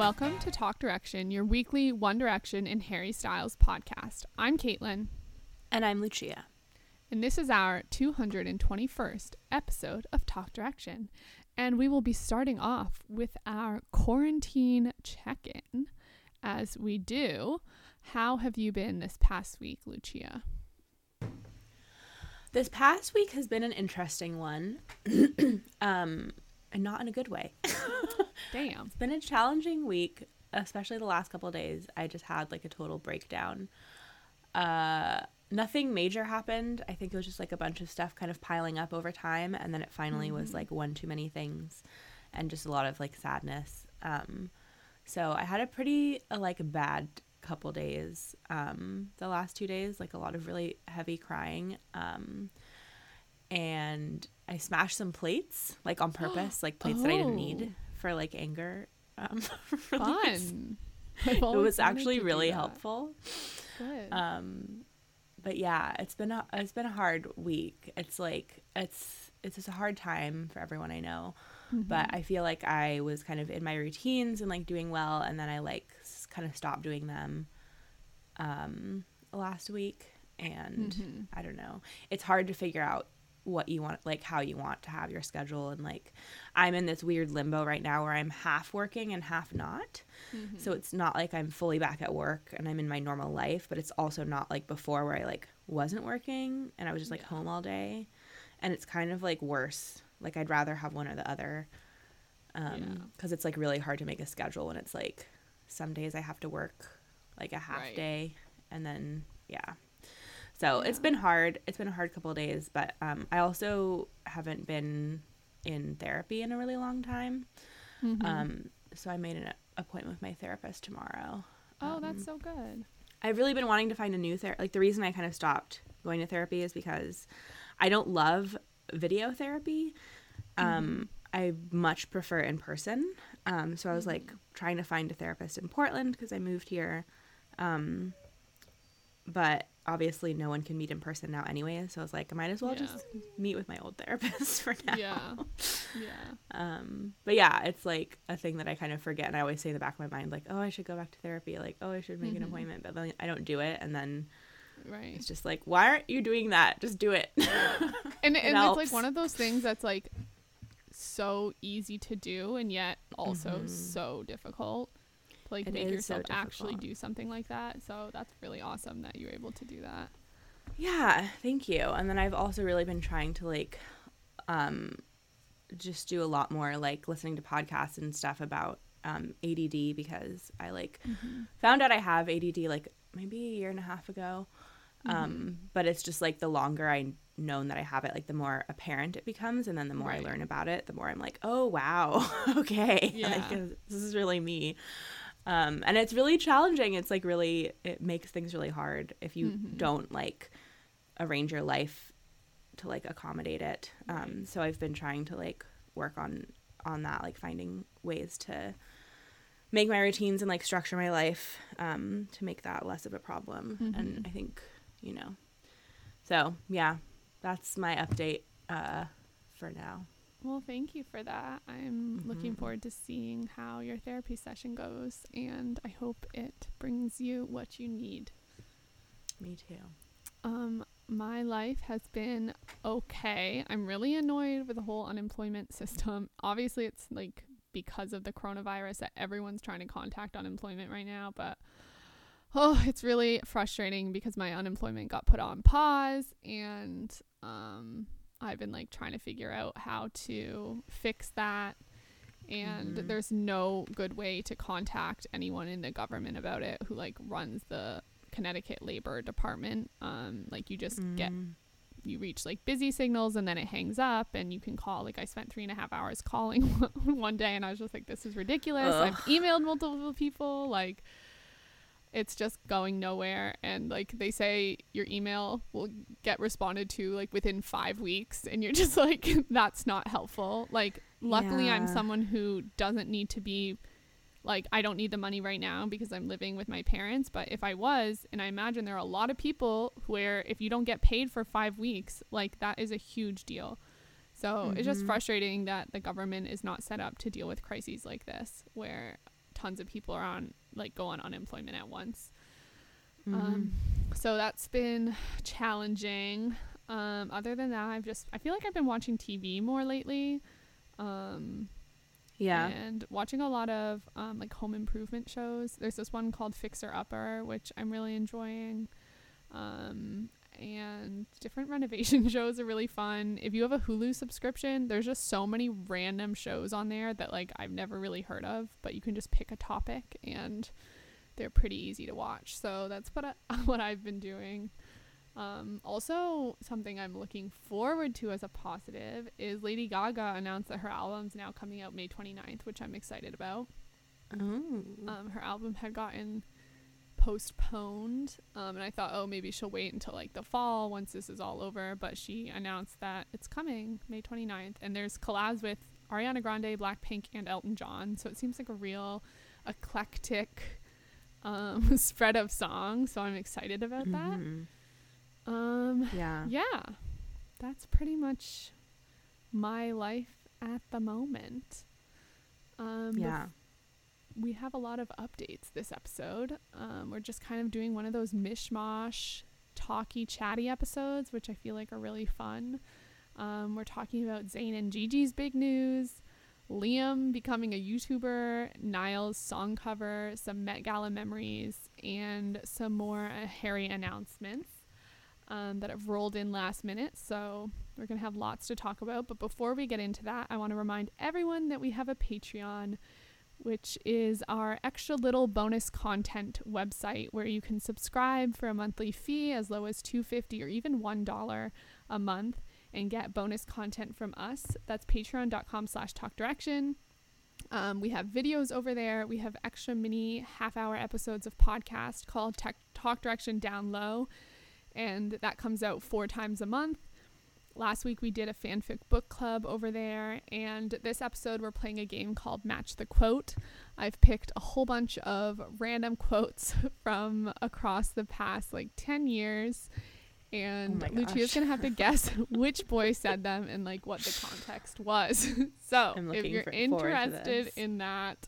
Welcome to Talk Direction, your weekly One Direction and Harry Styles podcast. I'm Caitlin, And I'm Lucia. and this is our 221st episode of Talk Direction. And we will be starting off with our quarantine check in. As we do, how have you been this past week, Lucia? This past week has been an interesting one, um, and not in a good way. Damn. it's been a challenging week, especially the last couple of days. I just had like a total breakdown. Uh, nothing major happened. I think it was just like a bunch of stuff kind of piling up over time, and then it finally was like one too many things, and just a lot of like sadness. Um, so I had a pretty uh, like bad couple days. Um, the last two days, like a lot of really heavy crying. Um, and I smashed some plates like on purpose, like plates that I didn't Oh. need for like anger. Um. Fun. It was actually really helpful. Good. Um, but yeah, it's been a it's been a hard week. It's like it's it's just a hard time for everyone I know. But I feel like I was kind of in my routines and like doing well, and then I like kind of stopped doing them um, last week, and I don't know. It's hard to figure out what you want like how you want to have your schedule and like i'm in this weird limbo right now where i'm half working and half not. So it's not like i'm fully back at work and i'm in my normal life but it's also not like before where i like wasn't working and i was just like home all day. And it's kind of like worse. Like i'd rather have one or the other um Yeah. because it's like really hard to make a schedule when it's like some days i have to work like a half Right. day and then yeah so it's been hard. It's been a hard couple of days, but um, I also haven't been in therapy in a really long time. Mm-hmm. Um, so I made an appointment with my therapist tomorrow. oh, um, that's so good. I've really been wanting to find a new therapy. Like the reason I kind of stopped going to therapy is because I don't love video therapy. Um, I much prefer in person. Um, so I was like trying to find a therapist in Portland because I moved here. Um, but obviously no one can meet in person now anyway. So I was like, I might as well Yeah. just meet with my old therapist for now. Yeah. Yeah. Um, but yeah, it's like a thing that I kind of forget, and I always say in the back of my mind, like, oh, I should go back to therapy, like, oh, I should make an appointment, but then I don't do it, and then Right. it's just like, why aren't you doing that? Just do it. and and it's like one of those things that's like so easy to do and yet also so difficult like Mm-hmm. It make is so yourself actually do something like that so that's really awesome that you're able to do that yeah, thank you. And then I've also really been trying to like, um, just do a lot more like listening to podcasts and stuff about um, ADD because I like found out I have ADD like maybe a year and a half ago. Um, but it's just like the longer I known that I have it, like the more apparent it becomes, and then the more Right. I learn about it, the more I'm like, oh wow, okay, Yeah. like this is really me. Um, and it's really challenging. It's like really, it makes things really hard if you don't like arrange your life to like accommodate it. Um, so I've been trying to like work on on that, like finding ways to make my routines and like structure my life um, to make that less of a problem. And I think you know, so yeah, that's my update uh, for now. Well thank you for that i'm looking forward to seeing how your therapy session goes and i hope it brings you what you need Me too. Um, my life has been okay. I'm really annoyed with the whole unemployment system. Obviously, it's like because of the coronavirus that everyone's trying to contact unemployment right now, but oh, it's really frustrating because my unemployment got put on pause and um I've been like trying to figure out how to fix that. And Mhm. there's no good way to contact anyone in the government about it who like runs the Connecticut Labor Department. Um, like you just get Mm. you reach like busy signals and then it hangs up and you can call like i spent three and a half hours calling one day and i was just like this is ridiculous i've emailed multiple people like it's just going nowhere and like they say your email will get responded to like within 5 weeks and you're just like that's not helpful. Like luckily I'm someone who doesn't need to be like I don't need the money right now because I'm living with my parents, but if I was, and I imagine there are a lot of people where if you don't get paid for 5 weeks, like that is a huge deal. So, it's just Mhm. frustrating that the government is not set up to deal with crises like this where tons of people are on like go on unemployment at once. Um, so that's been challenging. Um, other than that, I've just I feel like I've been watching TV more lately. Um, yeah. and watching a lot of um, like home improvement shows. There's this one called Fixer Upper, which I'm really enjoying. Um, and different renovation shows are really fun. If you have a Hulu subscription, there's just so many random shows on there that like I've never really heard of, but you can just pick a topic and they're pretty easy to watch. So that's what I, what I've been doing. Um, also, something I'm looking forward to as a positive is Lady Gaga announced that her album's now coming out May 29th, which I'm excited about. Oh. Um, her album had gotten postponed, um, and I thought, oh, maybe she'll wait until like the fall once this is all over. But she announced that it's coming May 29th, and there's collabs with Ariana Grande, Blackpink, and Elton John. So it seems like a real eclectic um, spread of songs. So I'm excited about that. Mhm. Um, Yeah. yeah, that's pretty much my life at the moment. Um, Yeah. We have a lot of updates this episode. Um, we're just kind of doing one of those mishmash, talky, chatty episodes, which I feel like are really fun. Um, we're talking about Zayn and Gigi's big news, Liam becoming a YouTuber, Niall's song cover, some Met Gala memories, and some more uh, Harry announcements um, that have rolled in last minute. So we're going to have lots to talk about. But before we get into that, I want to remind everyone that we have a Patreon which is our extra little bonus content website where you can subscribe for a monthly fee as low as 250 or even $1 a month and get bonus content from us. That's patreon.com slash talk direction. Um, we have videos over there. We have extra mini half hour episodes of podcast called Tech talk direction down low. And that comes out four times a month Last week we did a fanfic book club over there, and this episode we're playing a game called Match the Quote. I've picked a whole bunch of random quotes from across the past like 10 years, and Oh Lucia's gonna have to guess which boy said them and like what the context was. so if you're for- interested in that,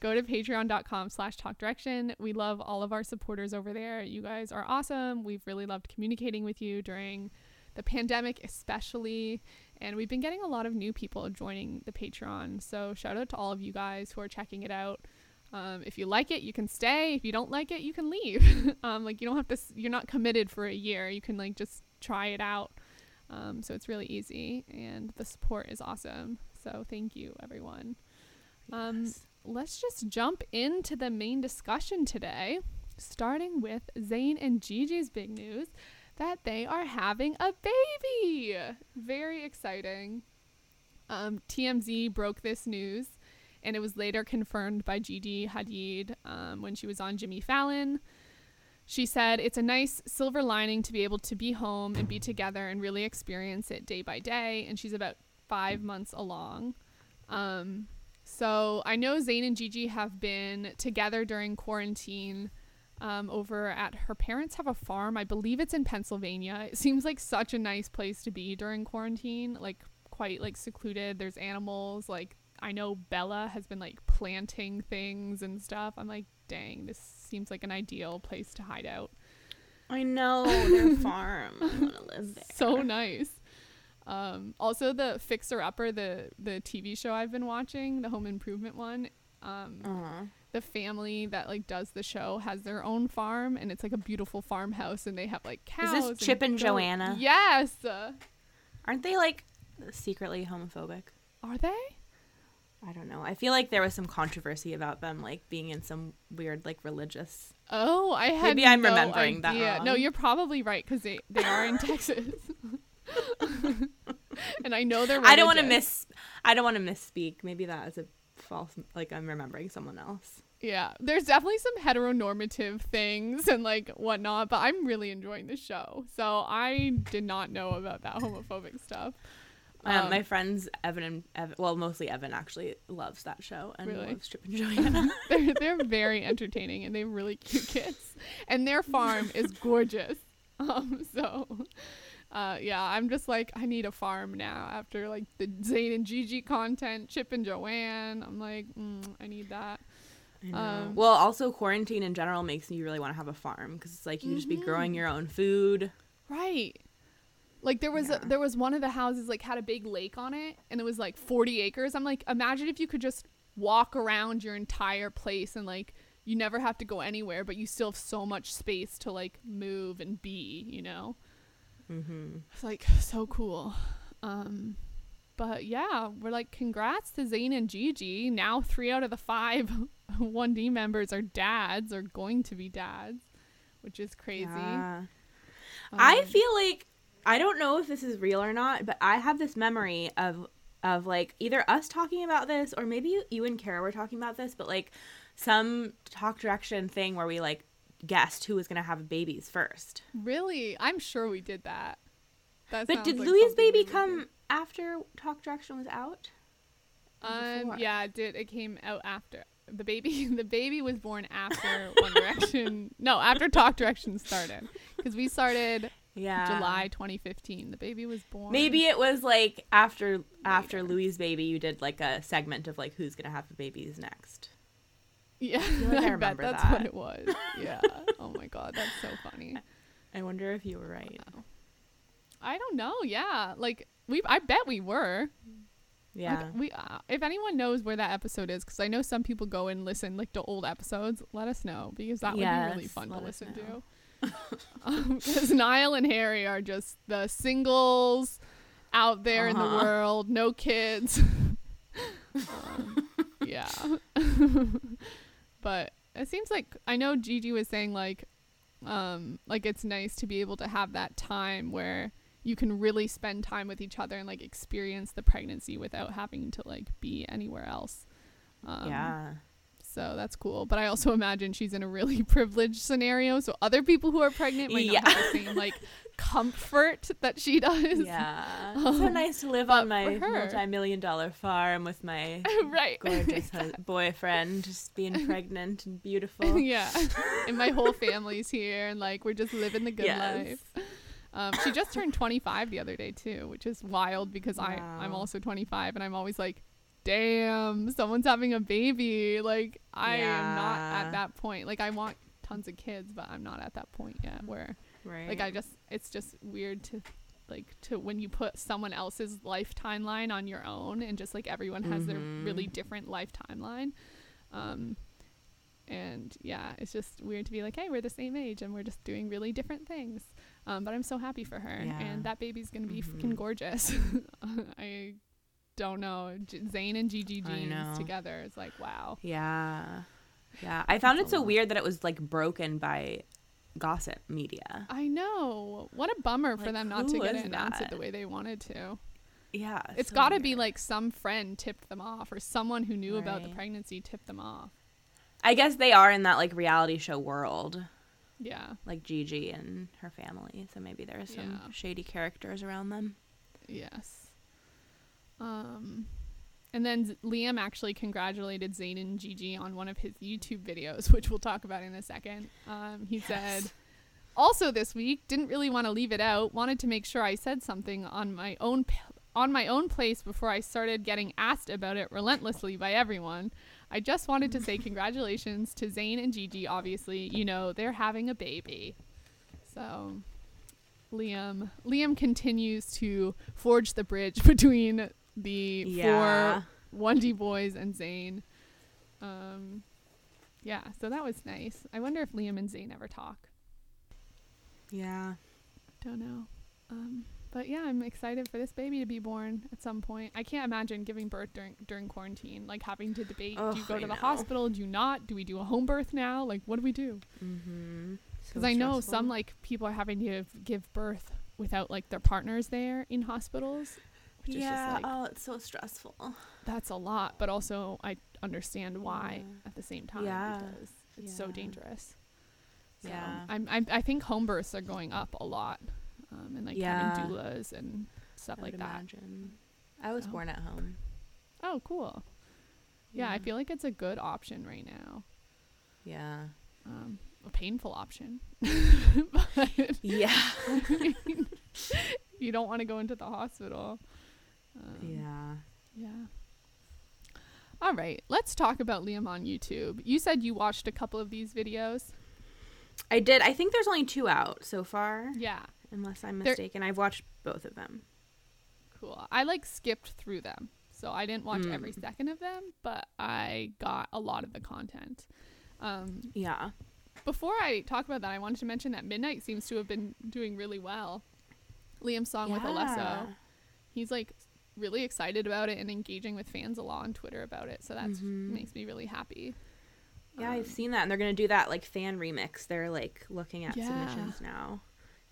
go to patreon.com slash talk direction. We love all of our supporters over there. You guys are awesome. We've really loved communicating with you during the pandemic especially and we've been getting a lot of new people joining the patreon. So shout out to all of you guys who are checking it out. Um, if you like it you can stay. If you don't like it you can leave. Um, like you don't have to you're not committed for a year. You can like just try it out. Um, so it's really easy and the support is awesome. So thank you everyone. Um, Yes. let's just jump into the main discussion today starting with Zayn and Gigi's big news that they are having a baby. Very exciting. Um, TMZ broke this news, and it was later confirmed by Gigi Hadid um, when she was on Jimmy Fallon. She said, It's a nice silver lining to be able to be home and be together and really experience it day by day. And she's about five months along. Um, so I know Zayn and Gigi have been together during quarantine um, over at her parents have a farm. I believe it's in Pennsylvania. It seems like such a nice place to be during quarantine, like quite like secluded. There's animals. Like I know Bella has been like planting things and stuff. I'm like, dang, this seems like an ideal place to hide out. I know their farm. I want to live there. So nice. Um, also, the Fixer Upper, the the TV show I've been watching, the Home Improvement one. Um, Aw. The family that like does the show has their own farm and it's like a beautiful farmhouse and they have like cows. Is this Chip and. Joanna? Yes. Aren't they like secretly homophobic? are they? I don't know. I feel like there was some controversy about them like being in some weird like religious. Oh, I had Maybe I'm no remembering that idea. No, you're probably right because they they are in Texas. and I know they're. I don't want to miss. I don't want to misspeak. Maybe that is a false. Like I'm remembering someone else. Yeah, there's definitely some heteronormative things and like whatnot, but I'm really enjoying the show. So I did not know about that homophobic stuff. Um, Um, my friends Evan and Evan, well, mostly Evan actually loves that show and Really? loves Chip and Joanna. they're they're very entertaining and they have really cute kids, and their farm is gorgeous. Um, so. Uh, yeah, I'm just like I need a farm now after like the Zayn and Gigi content, Chip and Joanne. I'm like, mm, I need that. I. Um, well, also quarantine in general makes me really want to have a farm because it's like you can just be Mm-hmm. growing your own food. Right. Like there was Yeah. a, there was one of the houses like had a big lake on it and it was like 40 acres. I'm like imagine if you could just walk around your entire place and like you never have to go anywhere but you still have so much space to like move and be, you know. Mm-hmm. It's like so cool. Um but yeah, we're like congrats to Zayn and Gigi. Now 3 out of the 5 1D members are dads or going to be dads, which is crazy. Yeah. I Um, feel like I don't know if this is real or not, but I have this memory of of like either us talking about this or maybe you, you and Kara were talking about this, but like some talk direction thing where we like guessed who was gonna have babies first. Really? I'm sure we did that. That But did like we baby come after talk direction was out? Um, yeah, it did. It came out after the baby. The baby was born after One Direction. No, after Talk Direction started, because we started Yeah. July 2015. The baby was born. Maybe it was like after after Later. Louis' baby, you did like a segment of like who's gonna have the babies next. Yeah, like I I, bet that's that. what it was. Yeah. oh my god, that's so funny. I wonder if you were right. I don't know. Yeah, like we. I bet we were. Like, Yeah. we. Uh, if anyone knows where that episode is, because I know some people go and listen like to old episodes. Let us know because that would be really fun to listen know. to. Because Niall and Harry are just the singles out there in the Uh-huh. world, no kids. um, yeah. But it seems like I know Gigi was saying like um like it's nice to be able to have that time where you can really spend time with each other and like experience the pregnancy without having to like be anywhere else. Um, yeah. So that's cool. But I also imagine she's in a really privileged scenario. So other people who are pregnant might Yeah. not have the same like comfort that she does. Yeah. It's so Um, nice to live on my multi-million dollar farm with my right. gorgeous boyfriend, just being pregnant and beautiful. yeah. and my whole family's here and like we're just living the good Yes. life. Um, she just turned 25 the other day too, which is wild because I I'm also 25 and I'm always like, damn, someone's having a baby. Like I am not at that point. Like I want tons of kids, but I'm not at that point yet where Right. like I just it's just weird to like to when you put someone else's life timeline on your own and just like everyone has their really Mm-hmm. different life timeline. Um and yeah, it's just weird to be like, hey, we're the same age and we're just doing really different things. Um, but I'm so happy for her, Yeah. and that baby's gonna be Mhm. freaking gorgeous. I don't know, J- Zayn and Gigi genes together is like wow. Yeah. Yeah. I found it so weird that it was like broken by gossip media. I know. What a bummer for them not to get is to announce it the way they wanted to. Yeah. It's so got to be like some friend tipped them off or someone who knew about the pregnancy tipped them off. I guess they are in that like reality show world, Yeah. like Gigi and her family. So maybe there's some Yeah. shady characters around them. Yes. Um and then Liam actually congratulated Zayn and Gigi on one of his YouTube videos, which we'll talk about in a second. Um, he said, also this week, didn't really want to leave it out. Wanted to make sure I said something on my own p- on my own place before I started getting asked about it relentlessly by everyone. I just wanted to say congratulations to Zayn and Gigi. Obviously, you know they're having a baby. So, Liam Liam continues to forge the bridge between the Yeah. four 1D boys and Zayn. Um, yeah, so that was nice. I wonder if Liam and Zayn ever talk. Yeah. Don't know. Um, but yeah, I'm excited for this baby to be born at some point. I can't imagine giving birth during during quarantine, like having to debate: do you go I to the know. hospital? Do you not? Do we do a home birth now? Like, what do we do? Mm-hmm. Because I know some like people are having to give birth without like their partners there in hospitals, which is Yeah. just like oh, it's so stressful. that's a lot. But also, I understand why at the same time Yeah. because it's so dangerous. So Yeah. I'm, I'm I think home births are going up a lot, um, and like Yeah. having doulas and stuff like would that. imagine. I was So. born at home. Oh, cool. Yeah. I feel like it's a good option right now. Yeah. Um, a painful option, Yeah. you don't want to go into the hospital. Um, yeah. Yeah. All right, let's talk about Liam on YouTube. You said you watched a couple of these videos. I did. I think there's only two out so far, Yeah, unless I'm mistaken. I've watched both of them. cool. I like skipped through them. So I didn't watch every Mm. second of them, but I got a lot of the content. Um, Yeah. before I talk about that, I wanted to mention that Midnight seems to have been doing really well. Liam's song with Alesso. He's like really excited about it and engaging with fans a lot on Twitter about it. So that Mhm. makes me really happy. Yeah, I've Um, seen that, and they're gonna do that like fan remix. They're like looking at Yeah. submissions now.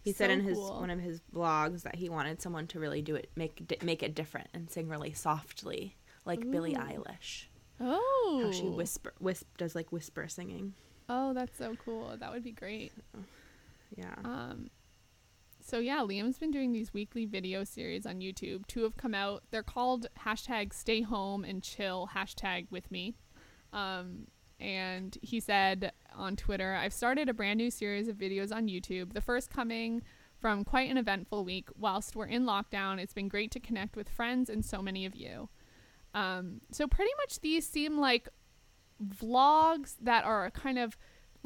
He said in his cool. one of his blogs that he wanted someone to really do it, make di- make it different, and sing really softly, like Billie Eilish. Oh, How she whisper, wisp does like whisper singing. Oh, that's so cool. That would be great. Yeah. Um, so yeah, Liam's been doing these weekly video series on YouTube. Two have come out. They're called hashtag Stay Home and Chill hashtag With Me. Um, and he said on Twitter, "I've started a brand new series of videos on YouTube. The first coming from quite an eventful week. Whilst we're in lockdown, it's been great to connect with friends and so many of you." Um, so pretty much these seem like vlogs that are kind of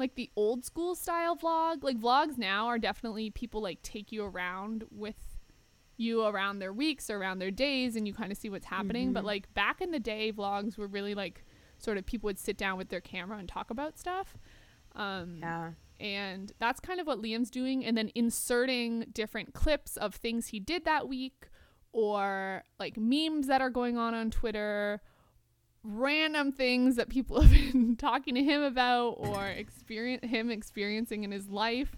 like the old school style vlog. Like vlogs now are definitely people like take you around with you around their weeks or around their days and you kind of see what's happening. But like back in the day, vlogs were really like sort of people would sit down with their camera and talk about stuff. Um, Yeah. and that's kind of what Liam's doing and then inserting different clips of things he did that week or like memes that are going on on Twitter random things that people have been talking to him about or experience him experiencing in his life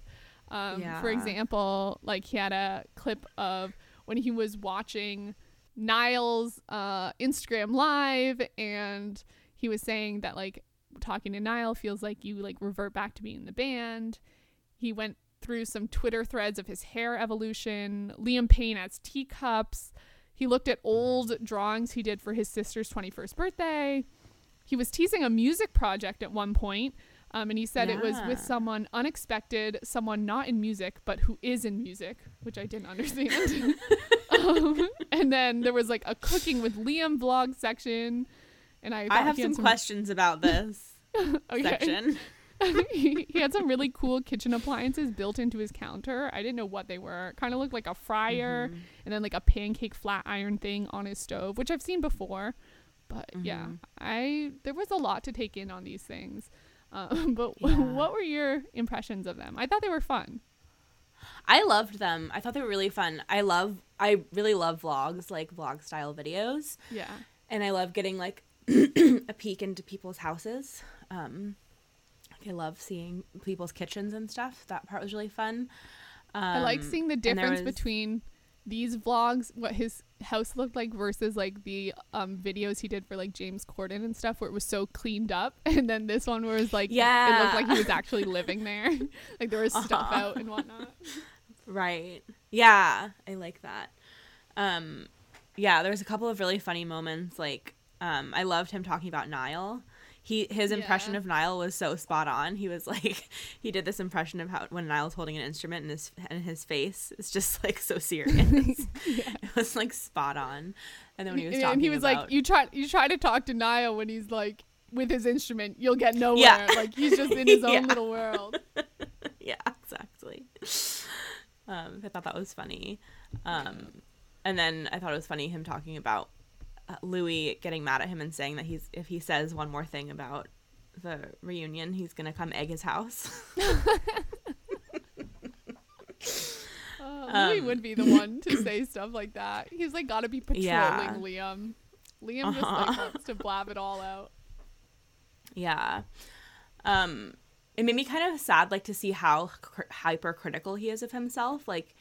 um, for example like he had a clip of when he was watching Niall's uh, Instagram live and he was saying that like talking to Niall feels like you like revert back to being in the band. He went through some Twitter threads of his hair evolution. Liam Payne as teacups. He looked at old drawings he did for his sister's 21st birthday. He was teasing a music project at one point, um, and he said it was with someone unexpected, someone not in music, but who is in music, which I didn't understand. um, and then there was like a cooking with Liam vlog section. And I, I have had some questions about this Okay. section. He, he had some really cool kitchen appliances built into his counter. I didn't know what they were. Kind of looked like a fryer Mm-hmm. and then like a pancake flat iron thing on his stove, which I've seen before. But yeah, Mm-hmm. I there was a lot to take in on these things. Um, but Yeah. what were your impressions of them? I thought they were fun. I loved them. I thought they were really fun. I love. I really love vlogs, like vlog style videos, Yeah. and I love getting like a peek into people's houses. Um, I love seeing people's kitchens and stuff. That part was really fun. Um, I like seeing the difference was- between these vlogs, what his house looked like versus like the um videos he did for like James Corden and stuff where it was so cleaned up and then this one where it was like yeah, it looked like he was actually living there. like there was stuff Uh-huh. out and whatnot. Right. Yeah, I like that. Um yeah, was a couple of really funny moments like um I loved him talking about Niall. He his impression Yeah. of Niall was so spot on. He was like he did this impression of how when Niall's holding an instrument and his and his face is just like so serious. It was like spot on. And then when he was talking and he was about like you try you try to talk to Niall when he's like with his instrument, you'll get nowhere. Yeah. Like he's just in his own Yeah. little world. yeah, exactly. Um, I thought that was funny. Um, and then I thought it was funny him talking about Louis getting mad at him and saying that he's if he says one more thing about the reunion, he's gonna come egg his house. Uh, Louis Um, would be the one to say stuff like that. He's like got to be patrolling Yeah. Liam. Liam just like Uh-huh. wants to blab it all out. yeah. Um, it made me kind of sad, like to see how cr- hypercritical he is of himself. Like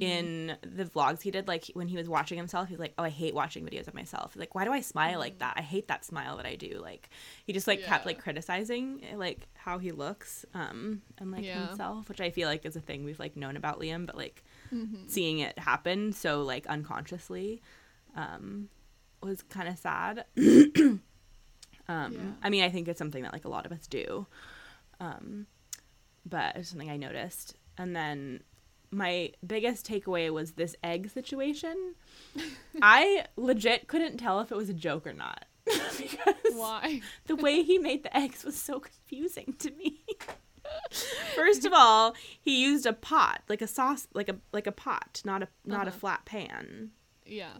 in the vlogs he did like when he was watching himself he's like oh i hate watching videos of myself. Like why do i smile like that? I hate that smile that i do. Like he just like kept like criticizing like how he looks um and like Yeah. himself which i feel like is a thing we've like known about liam but like Mm-hmm. seeing it happen so like unconsciously um was kind of sad. Um Yeah. i mean i think it's something that like a lot of us do. Um but it's something i noticed. And then my biggest takeaway was this egg situation i legit couldn't tell if it was a joke or not because Why? the way he made the eggs was so confusing to me. First of all, he used a pot, like a sauce, like a like a pot, not a not a Uh-huh. flat pan. Yeah.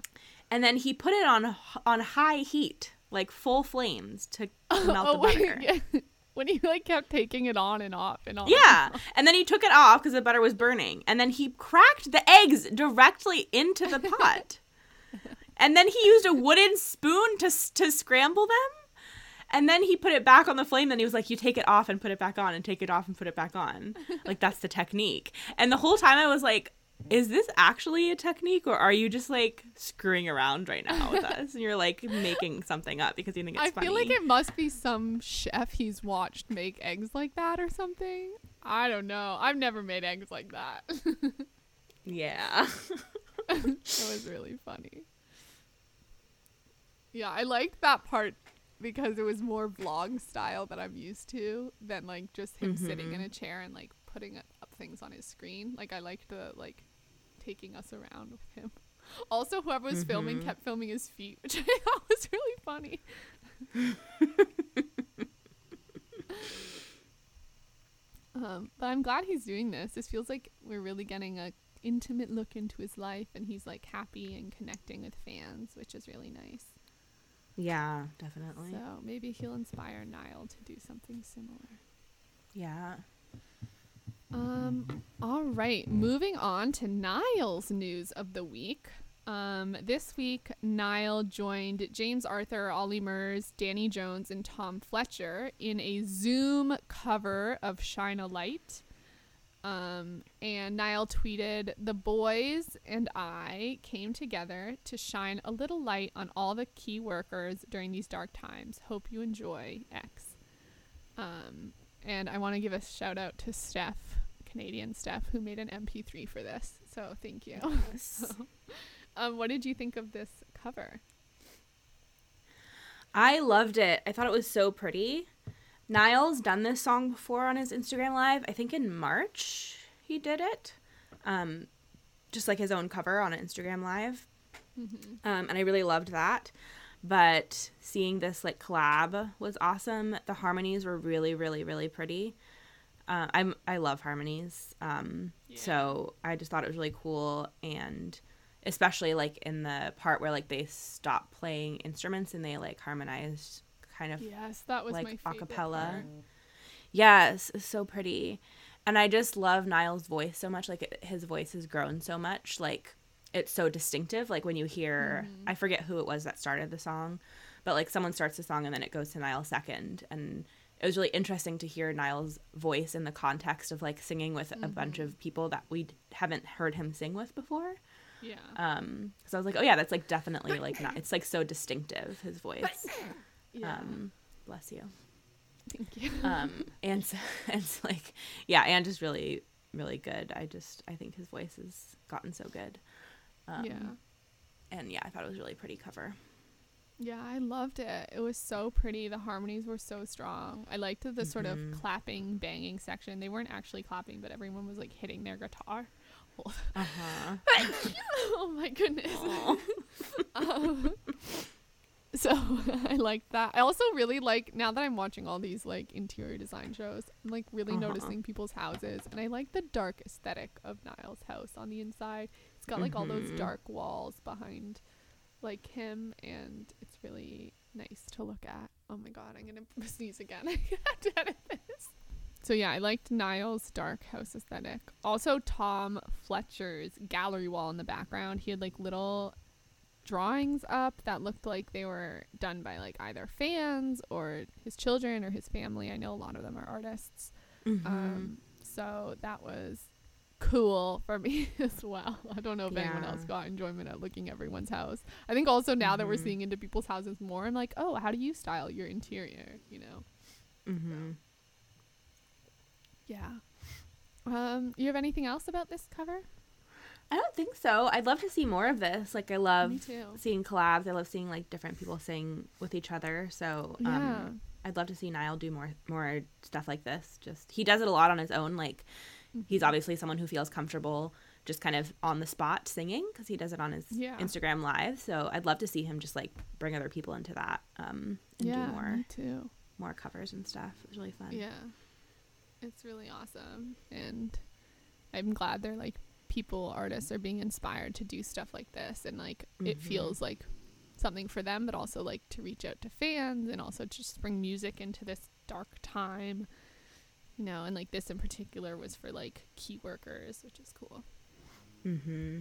And then he put it on on high heat, like full flames to melt the butter. yeah. When he like kept taking it on and off and on. Yeah, and then he took it off because the butter was burning, and then he cracked the eggs directly into the pot, and then he used a wooden spoon to to scramble them, and then he put it back on the flame. Then he was like, "You take it off and put it back on, and take it off and put it back on, like that's the technique." And the whole time I was like. Is this actually a technique, or are you just like screwing around right now with us? And you're like making something up because you think it's I funny. I feel like it must be some chef he's watched make eggs like that or something. I don't know. I've never made eggs like that. yeah. that was really funny. Yeah, I liked that part because it was more vlog style that I'm used to than like just him sitting in mm-hmm. a chair and like putting up things on his screen. Like I liked the like taking us around with him. Also, whoever was filming kept filming his feet, which I thought was really funny. um, but I'm glad he's doing this. This feels like we're really getting a intimate look into his life, and he's like happy and connecting with fans, which is really nice. Yeah, definitely. So maybe he'll inspire Niall to do something similar. Yeah. Um, all right, moving on to Niall's news of the week. Um, this week, Niall joined James Arthur, Ollie Murs, Danny Jones, and Tom Fletcher in a Zoom cover of Shine a Light. Um, and Niall tweeted, The boys and I came together to shine a little light on all the key workers during these dark times. Hope you enjoy X. Um, and I want to give a shout out to Steph, Canadian Steph, who made an MP3 for this. So thank you. um, what did you think of this cover? I loved it. I thought it was so pretty. Niall's done this song before on his Instagram live. I think in March he did it. Um, just like his own cover on an Instagram live. Um, and I really loved that. But seeing this like collab was awesome. The harmonies were really, really, really pretty. Uh, I'm I love harmonies. Um, so I just thought it was really cool and especially like in the part where like they stop playing instruments and they like harmonized kind of Yes, that was like my favorite acapella. part. Yes, it's so pretty. And I just love Niall's voice so much. Like it- his voice has grown so much. Like it's so distinctive. Like when you hear, Mm-hmm. I forget who it was that started the song, but like someone starts the song and then it goes to Niall second. And it was really interesting to hear Niall's voice in the context of like singing with a bunch Mm-hmm. of people that we haven't heard him sing with before. Yeah. Um, so I was like, oh yeah, that's like definitely like not. It's like so distinctive his voice. yeah. Um, bless you thank you. um and so, and it's like yeah and just really really good i just i think his voice has gotten so good um, yeah. and yeah i thought it was really pretty cover Yeah, I loved it. It was so pretty. The harmonies were so strong. I liked the sort of Mhm. clapping, banging section. They weren't actually clapping, but everyone was like hitting their guitar. uh-huh oh my goodness. um, so I liked that. I also really like now that I'm watching all these like interior design shows, I'm like really Uh-huh. noticing people's houses, and I like the dark aesthetic of Niall's house on the inside. It's got like all those Mhm. dark walls behind like him, and it's really nice to look at. Oh my god, I'm gonna sneeze again. I have to edit this. So yeah, I liked Niall's dark house aesthetic. Also, Tom Fletcher's gallery wall in the background. He had like little drawings up that looked like they were done by like either fans or his children or his family. I know a lot of them are artists. Mm-hmm. Um, so that was cool for me as well. I don't know if anyone else got enjoyment at looking everyone's house. I think also now that we're Mhm. seeing into people's houses more, I'm like, oh, how do you style your interior? You know? Mm-hmm. Yeah. Um, you have anything else about this cover? I don't think so. I'd love to see more of this. Like I love seeing collabs. I love seeing like different people sing with each other. So um, Yeah. I'd love to see Niall do more more stuff like this. Just he does it a lot on his own. Like he's obviously someone who feels comfortable just kind of on the spot singing because he does it on his Yeah. Instagram live. So I'd love to see him just like bring other people into that um, and yeah, do more too. more covers and stuff. It was really fun. Yeah. It's really awesome. And I'm glad they're like people, artists are being inspired to do stuff like this. And like it Mhm. feels like something for them, but also like to reach out to fans and also just bring music into this dark time. Know, and like this in particular was for like key workers, which is cool. Mm-hmm.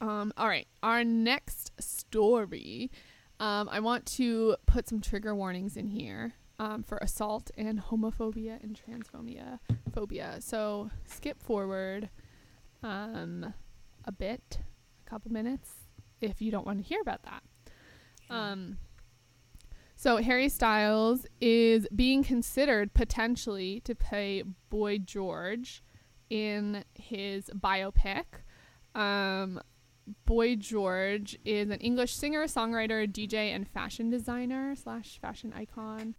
Um, all right, our next story. Um, I want to put some trigger warnings in here um, for assault and homophobia and transphobia phobia. So skip forward um, a bit, a couple minutes, if you don't want to hear about that. Um, so Harry Styles is being considered potentially to play Boy George in his biopic. Um, Boy George is an English singer, songwriter, DJ, and fashion designer slash fashion icon.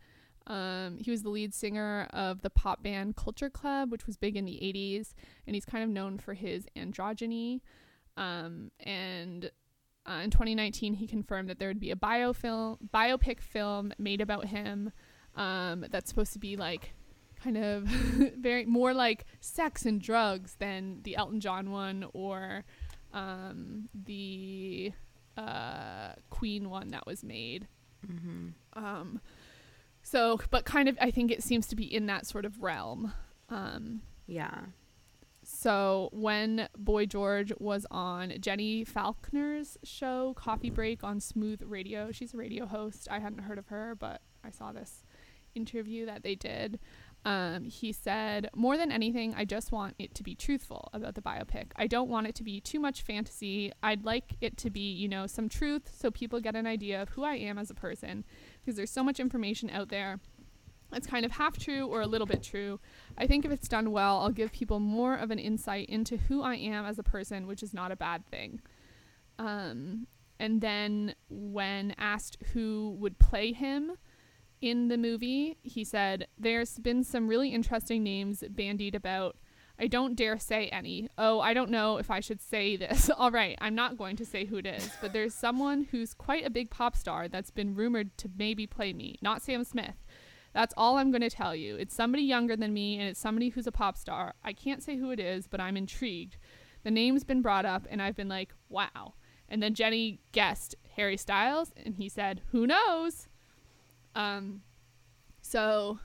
Um, he was the lead singer of the pop band Culture Club, which was big in the 80s, and he's kind of known for his androgyny. Um, and uh, in 2019, he confirmed that there would be a biofilm, biopic film made about him um, that's supposed to be like kind of very more like sex and drugs than the Elton John one or um, the uh, Queen one that was made. Mm-hmm. Um, so, but kind of, I think it seems to be in that sort of realm. Um, Yeah. So when Boy George was on Jenny Falconer's show Coffee Break on Smooth Radio, she's a radio host. I hadn't heard of her, but I saw this interview that they did. Um, he said, More than anything, I just want it to be truthful about the biopic. I don't want it to be too much fantasy. I'd like it to be, you know, some truth so people get an idea of who I am as a person because there's so much information out there. It's kind of half true or a little bit true. I think if it's done well, I'll give people more of an insight into who I am as a person, which is not a bad thing. Um, and then when asked who would play him in the movie, he said, There's been some really interesting names bandied about. I don't dare say any. Oh, I don't know if I should say this. All right, I'm not going to say who it is, but there's someone who's quite a big pop star that's been rumored to maybe play me, not Sam Smith. That's all I'm going to tell you. It's somebody younger than me, and it's somebody who's a pop star. I can't say who it is, but I'm intrigued. The name's been brought up, and I've been like, wow. And then Jenny guessed Harry Styles, and he said, who knows? Um, so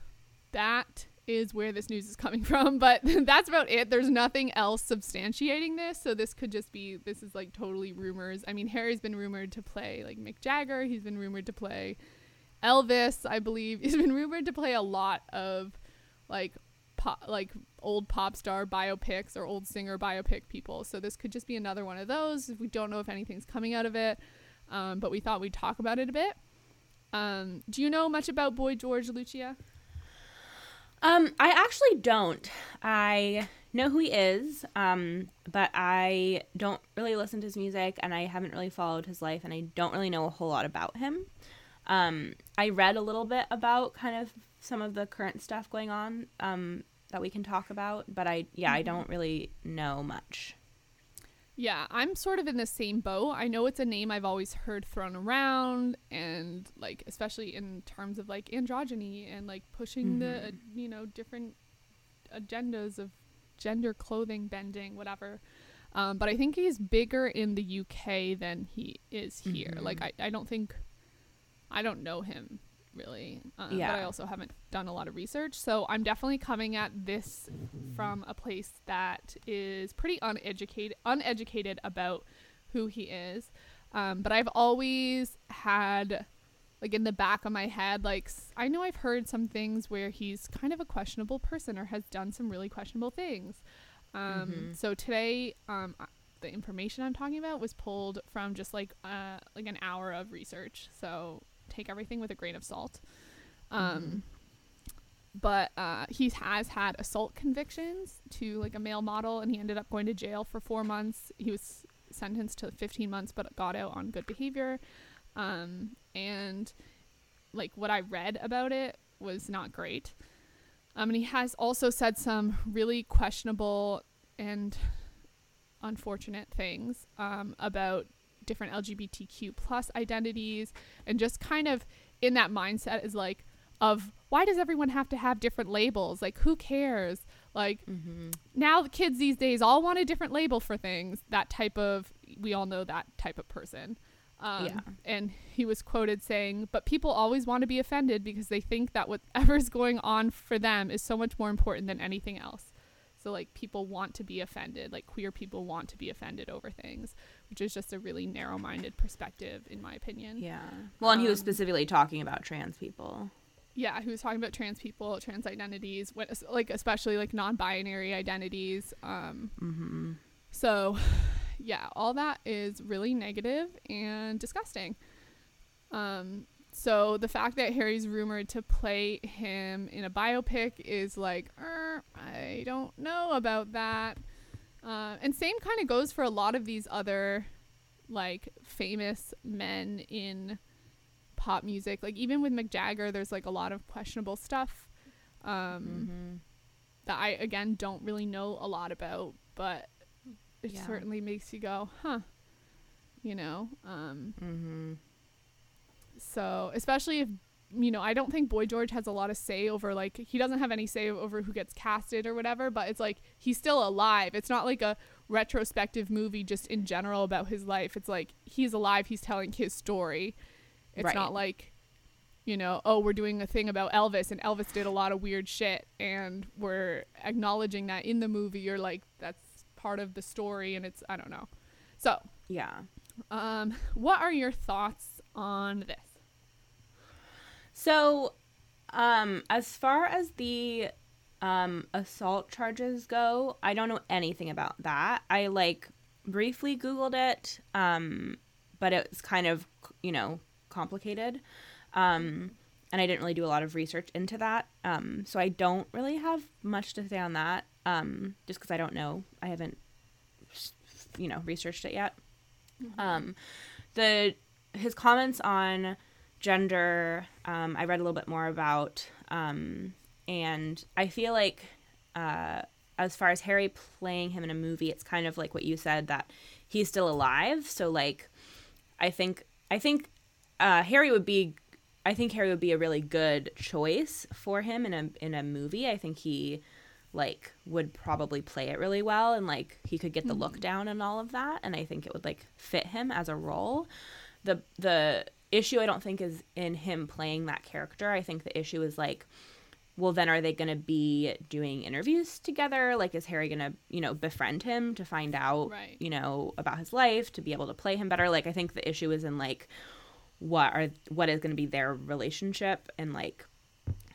that is where this news is coming from, but that's about it. There's nothing else substantiating this, so this could just be this is like totally rumors. I mean, Harry's been rumored to play like Mick Jagger. He's been rumored to play Elvis, I believe. He's been rumored to play a lot of like pop, like old pop star biopics or old singer biopic people. So this could just be another one of those. We don't know if anything's coming out of it, um, but we thought we'd talk about it a bit. Um, do you know much about Boy George Lucia? Um, I actually don't. I know who he is, um, but I don't really listen to his music, and I haven't really followed his life, and I don't really know a whole lot about him. Um, I read a little bit about kind of some of the current stuff going on um, that we can talk about, but I yeah, I don't really know much. Yeah, I'm sort of in the same boat. I know it's a name I've always heard thrown around, and like especially in terms of like androgyny and like pushing the uh, you know different agendas of gender clothing bending whatever. Um, but I think he's bigger in the UK than he is here. Like I, I don't think I don't know him really. Uh, But I also haven't done a lot of research. So I'm definitely coming at this from a place that is pretty uneducated uneducated about who he is. Um, but I've always had like in the back of my head like I know I've heard some things where he's kind of a questionable person or has done some really questionable things. Um, So today, um, I- the information I'm talking about was pulled from just like uh, like an hour of research. So take everything with a grain of salt. Um, But uh, he has had assault convictions to like a male model, and he ended up going to jail for four months. He was sentenced to 15 months, but got out on good behavior. Um, and like what I read about it was not great. Um, and he has also said some really questionable and unfortunate things um, about different LGBTQ plus identities, and just kind of in that mindset is like of why does everyone have to have different labels? Like who cares? Like now the kids these days all want a different label for things. That type of we all know that type of person. Um, Yeah. And he was quoted saying, "But people always want to be offended because they think that whatever's going on for them is so much more important than anything else." So like people want to be offended, like queer people want to be offended over things, which is just a really narrow-minded perspective in my opinion. Yeah. Well, and he was Um, specifically talking about trans people. yeah he was talking about trans people trans identities what like especially like non-binary identities um so yeah all that is really negative and disgusting um so the fact that harry's rumored to play him in a biopic is like er, i don't know about that uh, and same kind of goes for a lot of these other like famous men in pop music. Like even with Mick Jagger, there's like a lot of questionable stuff um, that I again don't really know a lot about, but it Yeah. certainly makes you go, huh? You know. Um, Mm-hmm. so especially if you know, I don't think Boy George has a lot of say over like he doesn't have any say over who gets casted or whatever, but it's like he's still alive. It's not like a retrospective movie just in general about his life. It's like he's alive, he's telling his story. It's Right. not like you know, oh, we're doing a thing about Elvis and Elvis did a lot of weird shit and we're acknowledging that in the movie. You're like that's part of the story and it's I don't know. So, Yeah. um what are your thoughts on this? So, um, as far as the um, assault charges go, I don't know anything about that. I like briefly Googled it, um, but it's kind of, you know, complicated. Um, and I didn't really do a lot of research into that. Um, so I don't really have much to say on that, um, just because I don't know. I haven't, you know, researched it yet. Um, the his comments on gender um, i read a little bit more about um, and i feel like uh, as far as harry playing him in a movie it's kind of like what you said that he's still alive. So like i think i think uh, harry would be i think harry would be a really good choice for him in a in a movie. I think he like would probably play it really well and like he could get the look down and all of that and i think it would like fit him as a role. The the issue I don't think is in him playing that character. I think the issue is like, well, then are they going to be doing interviews together? Like, is Harry going to, you know, befriend him to find out, Right. you know, about his life to be able to play him better? Like, I think the issue is in like, what are what is going to be their relationship and like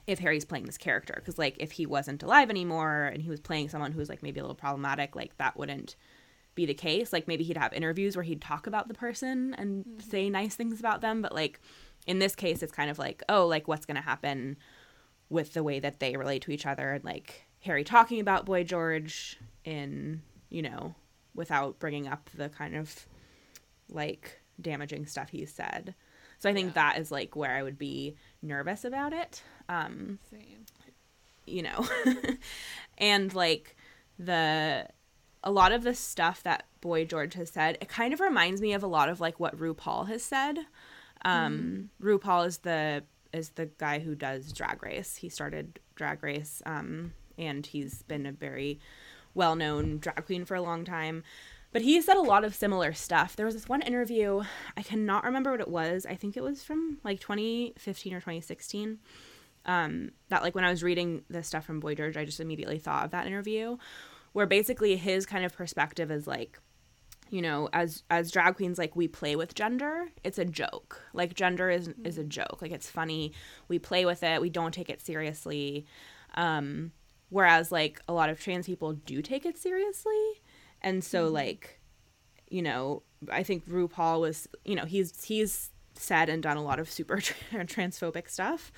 if Harry's playing this character because like if he wasn't alive anymore and he was playing someone who's like maybe a little problematic like that wouldn't be the case like maybe he'd have interviews where he'd talk about the person and say nice things about them but like in this case it's kind of like oh like what's going to happen with the way that they relate to each other and like Harry talking about Boy George in you know without bringing up the kind of like damaging stuff he said so I think Yeah. that is like where I would be nervous about it um Same. you know and like the a lot of the stuff that boy george has said it kind of reminds me of a lot of like what rupaul has said. Um rupaul is the is the guy who does drag race. He started drag race um and he's been a very well-known drag queen for a long time. But he said a lot of similar stuff. There was this one interview i cannot remember what it was. I think it was from like 2015 or 2016 um, that like when I was reading this stuff from Boy George, I just immediately thought of that interview, where basically his kind of perspective is like, you know, as as drag queens, like we play with gender. It's a joke. Like gender is is a joke. Like it's funny. We play with it. We don't take it seriously. Um, whereas like a lot of trans people do take it seriously and so Mm-hmm. like you know i think rupaul was you know he's he's said and done a lot of super transphobic stuff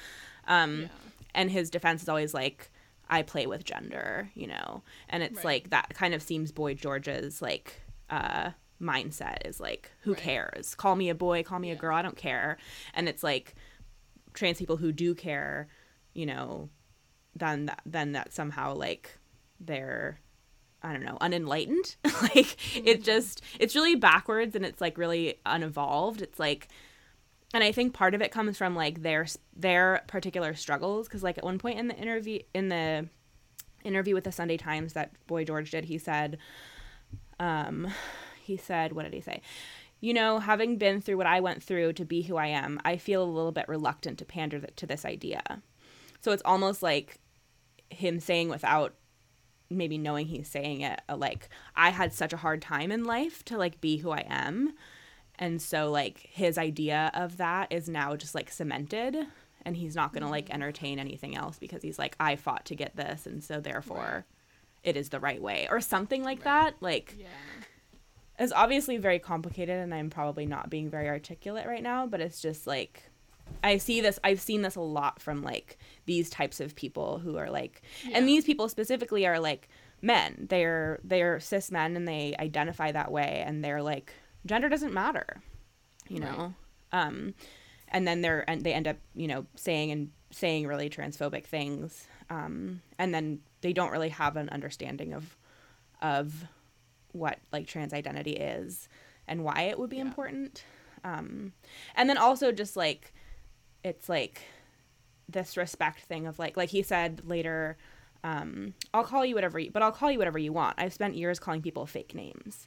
um Yeah. and his defense is always like i play with gender you know and it's Right. like that kind of seems boy george's like uh mindset is like who Right. cares call me a boy call me a girl i don't care and it's like trans people who do care you know then that then that somehow like they're I don't know, unenlightened. like it just it's really backwards and it's like really unevolved. It's like and I think part of it comes from like their their particular struggles cuz like at one point in the interview in the interview with the Sunday Times that Boy George did, he said um he said what did he say? You know, having been through what I went through to be who I am, I feel a little bit reluctant to pander to this idea. So it's almost like him saying without maybe knowing he's saying it uh, like i had such a hard time in life to like be who i am and so like his idea of that is now just like cemented and he's not going to like mm-hmm. entertain anything else because he's like i fought to get this and so therefore it is the right way or something like that like Yeah. it's obviously very complicated and i'm probably not being very articulate right now but it's just like i see this i've seen this a lot from like these types of people who are like Yeah. and these people specifically are like men they're they're cis men and they identify that way and they're like gender doesn't matter you know? Um and then they're and they end up you know saying and saying really transphobic things um and then they don't really have an understanding of of what like trans identity is and why it would be Yeah. important. Um and then also just like it's like this respect thing of like like he said later um i'll call you whatever you but i'll call you whatever you want. I've spent years calling people fake names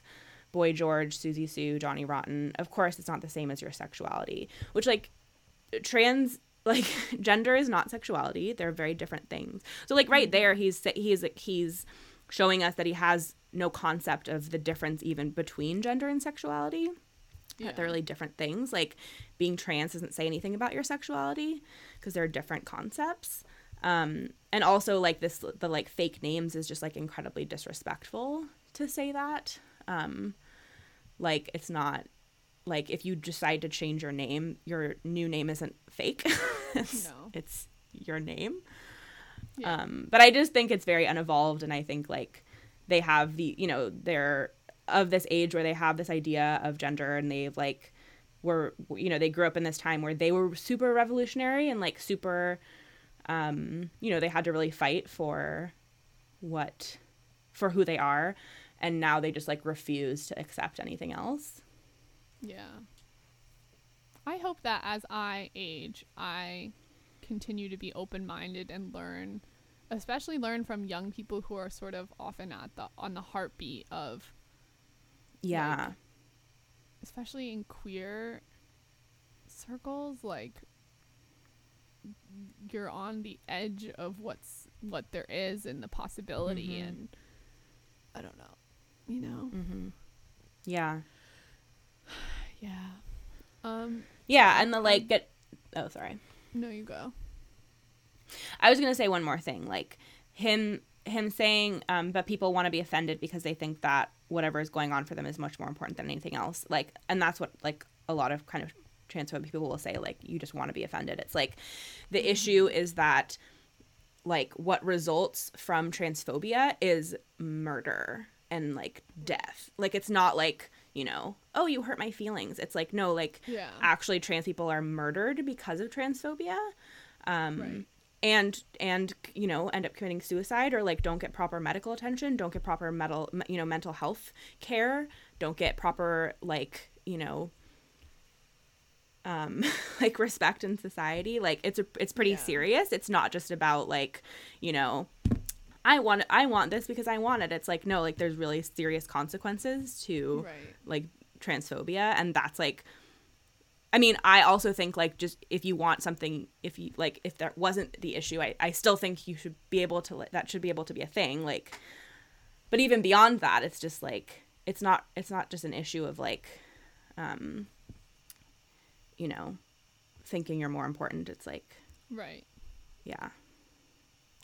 boy george siouxsie sioux johnny rotten of course it's not the same as your sexuality which like trans like gender is not sexuality. They're very different things. So like right there he's he's he's showing us that he has no concept of the difference even between gender and sexuality. Yeah. that they're really different things. Like being trans doesn't say anything about your sexuality because they're different concepts. Um and also like this the like fake names is just like incredibly disrespectful to say that. Um like it's not like if you decide to change your name your new name isn't fake it's, No. it's your name Yeah. um but i just think it's very unevolved and i think like they have the you know they're of this age where they have this idea of gender and they've like were you know they grew up in this time where they were super revolutionary and like super um you know they had to really fight for what for who they are and now they just like refuse to accept anything else Yeah. I hope that as I age, I continue to be open minded and learn, especially learn from young people who are sort of often at the on the heartbeat of, yeah especially in queer circles, like you're on the edge of what's what there is and the possibility Mhm. and I don't know, you know. mm-hmm. yeah Yeah. Um. yeah and the like get oh sorry No, you go. I was gonna say one more thing, like him him saying, um, but people want to be offended because they think that whatever is going on for them is much more important than anything else. Like, and that's what like a lot of kind of transphobic people will say, like you just want to be offended. It's like the issue is that like what results from transphobia is murder and like death. Like it's not like you know, oh you hurt my feelings. It's like no, like Yeah. actually trans people are murdered because of transphobia um Right. and and you know end up committing suicide or like don't get proper medical attention don't get proper mental you know mental health care don't get proper like you know um like respect in society like it's a it's pretty Yeah. serious it's not just about like you know i want i want this because i want it it's like no like there's really serious consequences to Right. like transphobia and that's like i mean i also think like just if you want something if you like if that wasn't the issue i, I still think you should be able to that should be able to be a thing like but even beyond that it's just like it's not it's not just an issue of like um you know thinking you're more important it's like Right. yeah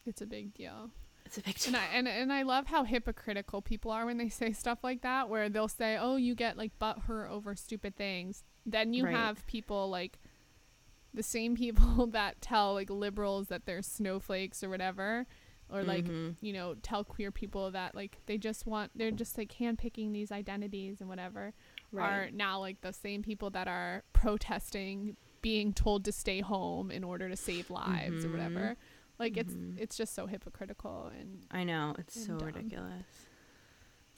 It's a big deal. It's a big And. I and, and I love how hypocritical people are when they say stuff like that, where they'll say, "Oh, you get like butthurt over stupid things." Then you Right. have people like the same people that tell like liberals that they're snowflakes or whatever, or like Mhm. you know tell queer people that like they just want they're just like handpicking these identities and whatever are now like the same people that are protesting being told to stay home in order to save lives or Mhm. whatever. Like it's Mhm. it's just so hypocritical and I know it's so dumb. ridiculous.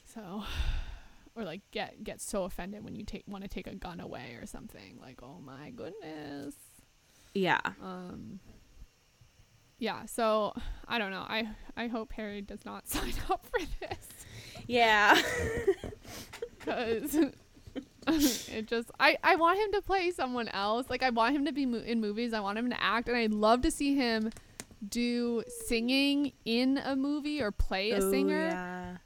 so or like get get so offended when you take want to take a gun away or something. Like, oh my goodness. Yeah. Um yeah, so I don't know. I I hope Harry does not sign up for this. Yeah. because it just I I want him to play someone else. Like I want him to be mo- in movies. I want him to act, and I'd love to see him do singing in a movie or play a Ooh, singer. Yeah.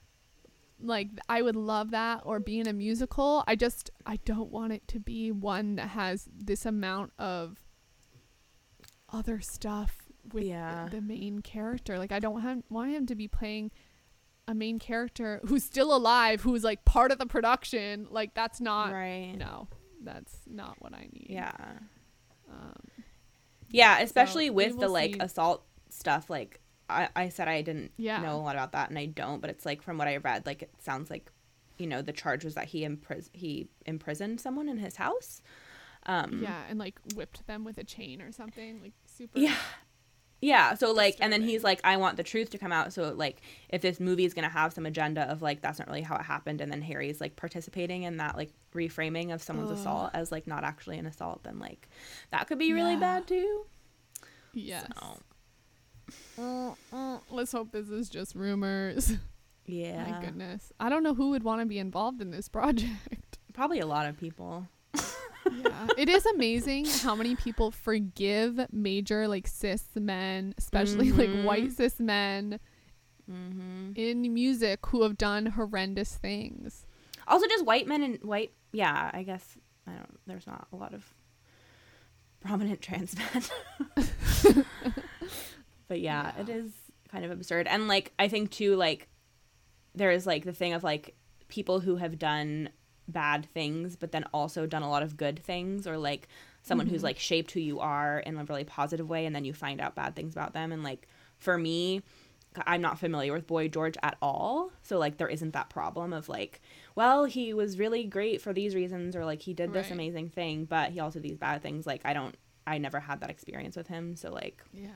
Like I would love that, or be in a musical. I just I don't want it to be one that has this amount of other stuff with Yeah. the main character. Like I don't have, want him to be playing a main character who's still alive, who's like part of the production. Like that's not right. no, that's not what I need. Yeah. Um, Yeah, especially we with the like see. assault stuff. Like I, I said, I didn't Yeah. know a lot about that, and I don't. But it's like from what I read, like it sounds like, you know, the charge was that he impris- he imprisoned someone in his house. Um, yeah, and like whipped them with a chain or something. Like super. Yeah. Yeah. So like, and then he's like, I want the truth to come out. So like, if this movie is gonna have some agenda of like that's not really how it happened, and then Harry's like participating in that like reframing of someone's Ugh. assault as like not actually an assault, then like that could be really Yeah. bad too. Yes. So, let's hope this is just rumors. yeah. My goodness. I don't know who would want to be involved in this project. Probably a lot of people. Yeah. It is amazing how many people forgive major like cis men, especially Mhm. like white cis men Mm-hmm. in music who have done horrendous things. Also, just white men and white. Yeah, I guess I don't. There's not a lot of prominent trans men. but yeah, it Yeah. is kind of absurd, and like I think too, like there is like the thing of like people who have done bad things, but then also done a lot of good things, or like someone who's Mhm. like shaped who you are in a really positive way, and then you find out bad things about them, and like for me. I'm not familiar with Boy George at all. So like there isn't that problem of like, well, he was really great for these reasons or like he did this Right. amazing thing, but he also did these bad things. Like I don't I never had that experience with him. So like Yeah.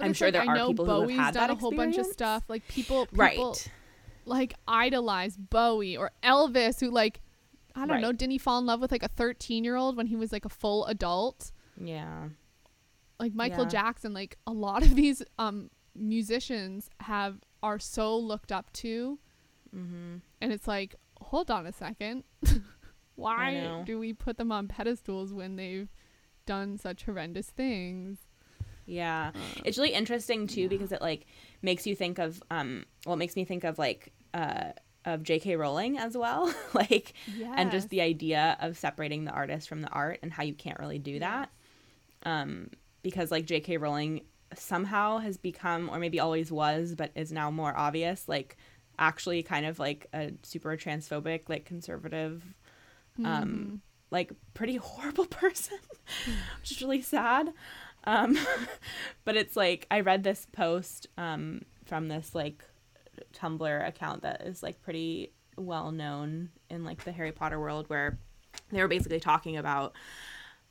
I'm sure there I are know people who have had done that a whole bunch of stuff. Like people, people Right. like idolize Bowie or Elvis who like I don't know, didn't he fall in love with like a 13 year old when he was like a full adult? Yeah. Like Michael Yeah. Jackson, like a lot of these um musicians have are so looked up to Mhm. and it's like, hold on a second. Why do we put them on pedestals when they've done such horrendous things? Yeah. Uh, It's really interesting too yeah. because it like makes you think of um well it makes me think of like uh of J.K. Rowling as well. like and just the idea of separating the artist from the art and how you can't really do that. um, because like J.K. Rowling somehow has become, or maybe always was, but is now more obvious, like actually kind of like a super transphobic, like conservative, Mhm. um, like pretty horrible person, which is really sad. Um, but it's like I read this post um, from this like Tumblr account that is like pretty well known in like the Harry Potter world where they were basically talking about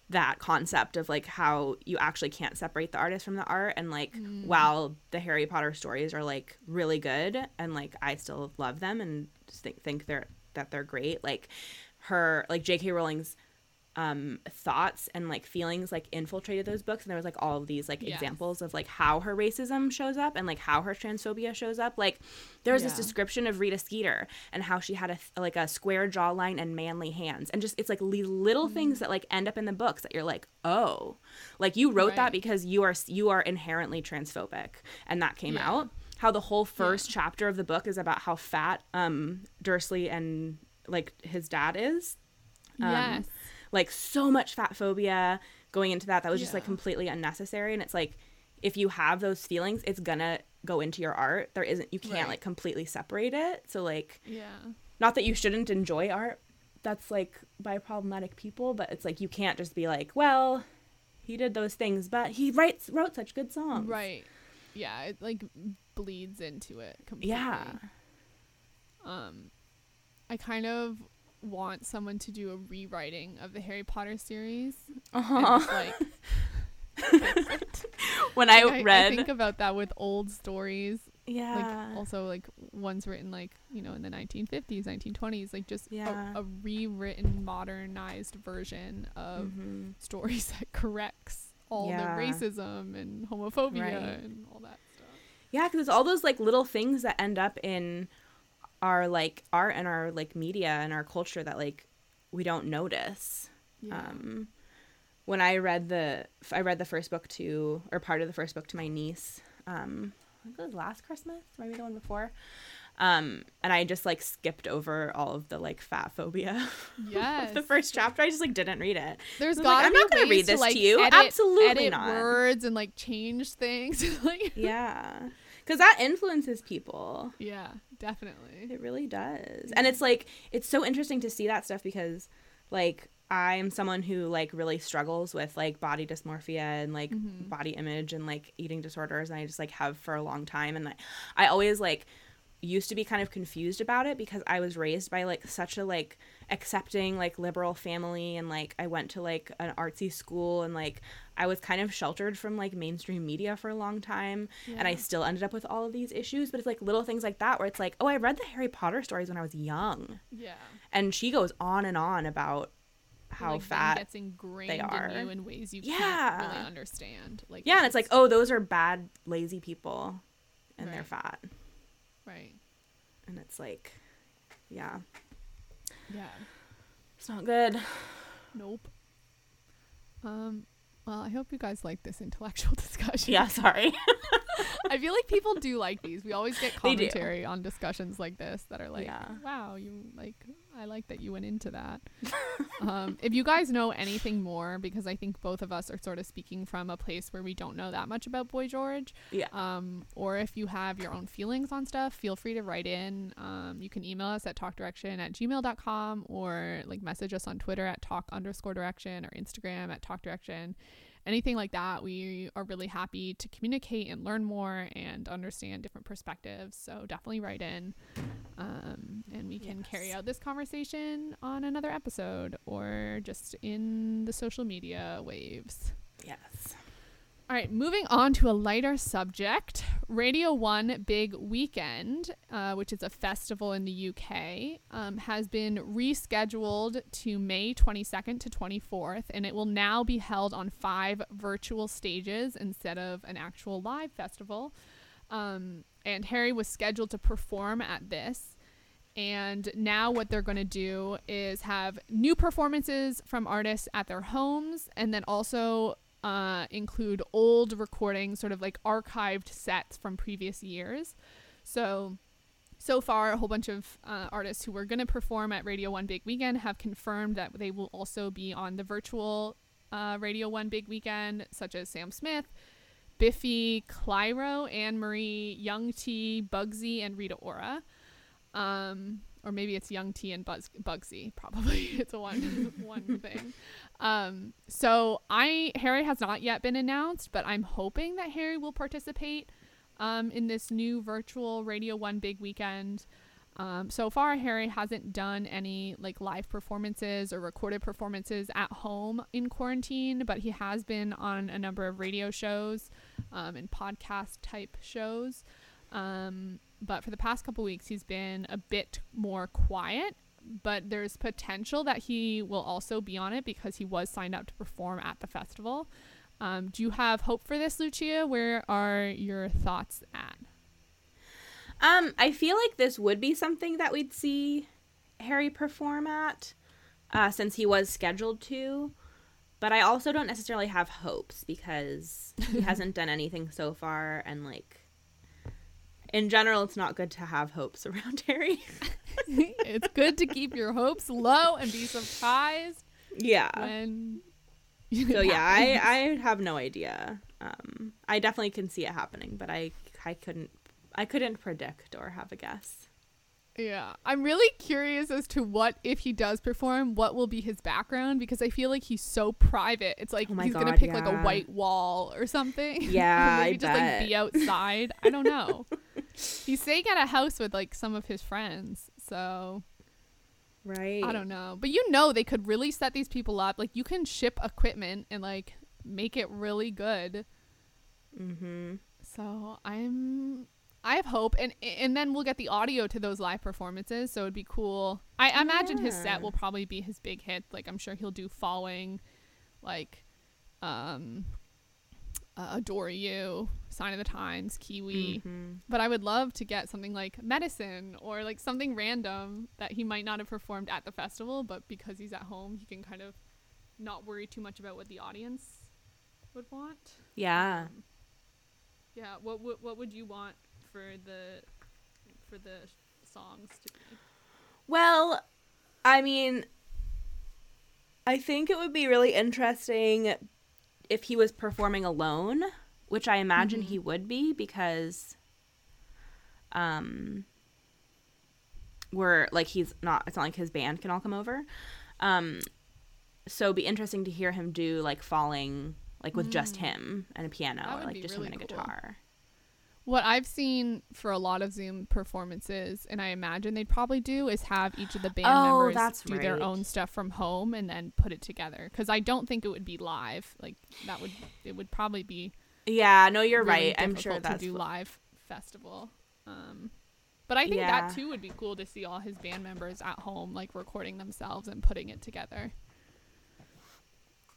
that concept of like how you actually can't separate the artist from the art and like mm. while the Harry Potter stories are like really good and like I still love them and just think think they're that they're great like her like J.K. Rowling's um thoughts and like feelings like infiltrated those books and there was like all of these like Yes. examples of like how her racism shows up and like how her transphobia shows up like there's this Yeah. description of Rita Skeeter and how she had a like a square jawline and manly hands and just it's like little Mm. things that like end up in the books that you're like oh like you wrote that because you are you are inherently transphobic and that came Yeah. out how the whole first chapter of the book is about how fat um Dursley and like his dad is um, yes. Like so much fat phobia going into that that was just like completely unnecessary and it's like if you have those feelings it's gonna go into your art. There isn't you can't Right. like completely separate it. So like Yeah. not that you shouldn't enjoy art. That's like by problematic people, but it's like you can't just be like, well, he did those things, but he writes wrote such good songs. Right. Yeah, it like bleeds into it completely. Yeah. Um I kind of want someone to do a rewriting of the Harry Potter series. Uh-huh. like when I, I, read I think about that with old stories Yeah. like also like ones written like you know in the 1950s 1920s like just Yeah. a, a rewritten modernized version of Mhm. stories that corrects all Yeah. the racism and homophobia Right. and all that stuff Yeah, because it's all those like little things that end up in our like art and our like media and our culture that like we don't notice. yeah Um, when I read the I read the first book to or part of the first book to my niece. Um, I think it was last Christmas, maybe the one before. Um, and I just like skipped over all of the like fat phobia. yes the first chapter, I just like didn't read it. there's was like, I'm not gonna read this like, to you. edit, Absolutely edit not. words and like change things like Yeah, because that influences people. yeah definitely It really does. And it's like it's so interesting to see that stuff because like I'm someone who like really struggles with like body dysmorphia and like Mhm. body image and like eating disorders and I just like have for a long time and I, I always like used to be kind of confused about it because I was raised by like such a like accepting like liberal family and like I went to like an artsy school and like I was kind of sheltered from like mainstream media for a long time and I still ended up with all of these issues but it's like little things like that where it's like oh I read the Harry Potter stories when I was young. Yeah. And she goes on and on about how like, fat gets ingrained are. in you in ways you Yeah. can't really understand like yeah and it's like oh those are bad lazy people and they're fat right and it's like yeah yeah it's not good Nope. Um, well, I hope you guys like this intellectual discussion. yeah sorry I feel like people do like these. We always get commentary on discussions like this that are like, Yeah. wow, you like, I like that you went into that. um, if you guys know anything more, because I think both of us are sort of speaking from a place where we don't know that much about Boy George, yeah um, or if you have your own feelings on stuff, feel free to write in. Um, you can email us at talkdirection at gmail.com or like message us on Twitter at talk underscore direction or Instagram at talk direction. Anything like that, we are really happy to communicate and learn more and understand different perspectives. So definitely write in. Um, and we can carry out this conversation on another episode or just in the social media waves. yes All right, moving on to a lighter subject. Radio 1 Big Weekend, uh, which is a festival in the UK, um, has been rescheduled to May 22nd to 24th, and it will now be held on five virtual stages instead of an actual live festival. Um, and Harry was scheduled to perform at this. And now, what they're going to do is have new performances from artists at their homes, and then also uh, include old recordings, sort of like archived sets from previous years. So, so far, a whole bunch of uh, artists who were going to perform at Radio 1 Big Weekend have confirmed that they will also be on the virtual uh, Radio 1 Big Weekend, such as Sam Smith, Biffy Clyro, Anne Marie, Young T, Bugsey, and Rita Ora. Um, or maybe it's Young T and Buzz- Bugsey. Probably it's a one one thing. Um, so I Harry has not yet been announced, but I'm hoping that Harry will participate um, in this new virtual Radio One Big Weekend. Um, so far, Harry hasn't done any like live performances or recorded performances at home in quarantine, but he has been on a number of radio shows um, and podcast type shows. Um, but for the past couple weeks, he's been a bit more quiet. But there's potential that he will also be on it because he was signed up to perform at the festival. Um, do you have hope for this, Lucia? Where are your thoughts at? Um, I feel like this would be something that we'd see Harry perform at, uh, since he was scheduled to. But I also don't necessarily have hopes because he hasn't done anything so far, and like, in general, it's not good to have hopes around Harry. it's good to keep your hopes low and be surprised yeah. when. So yeah, I I have no idea. Um, I definitely can see it happening, but I I couldn't I couldn't predict or have a guess. Yeah. I'm really curious as to what, if he does perform, what will be his background because I feel like he's so private. It's like Oh he's going to God, pick like a white wall or something. Yeah, Or I maybe just bet. like be outside. I don't know. he's staying at a house with like some of his friends. So Right. I don't know. But you know, they could really set these people up. Like you can ship equipment and like make it really good. Mhm. So I'm I have hope and and then we'll get the audio to those live performances, so it'd be cool. I I imagine his set will probably be his big hit. Like I'm sure he'll do Falling, like um uh, Adore You, Sign of the Times, Kiwi. Mhm. But I would love to get something like Medicine or like something random that he might not have performed at the festival, but because he's at home, he can kind of not worry too much about what the audience would want. Yeah. Um, yeah. What would what would you want for the for the songs to be? Well, I mean, I think it would be really interesting if he was performing alone, which I imagine he would be because um we're like he's not it's not like his band can all come over. Um so it'd be interesting to hear him do like falling like with just him and a piano or like just really him and a cool. guitar. What I've seen for a lot of Zoom performances, and I imagine they'd probably do, is have each of the band Oh, members do their own stuff from home and then put it together. Because I don't think it would be live. Like that would it would probably be Yeah, no, you're really right. I'm sure that's to do live festival. Um, but I think Yeah. that too would be cool to see all his band members at home, like recording themselves and putting it together.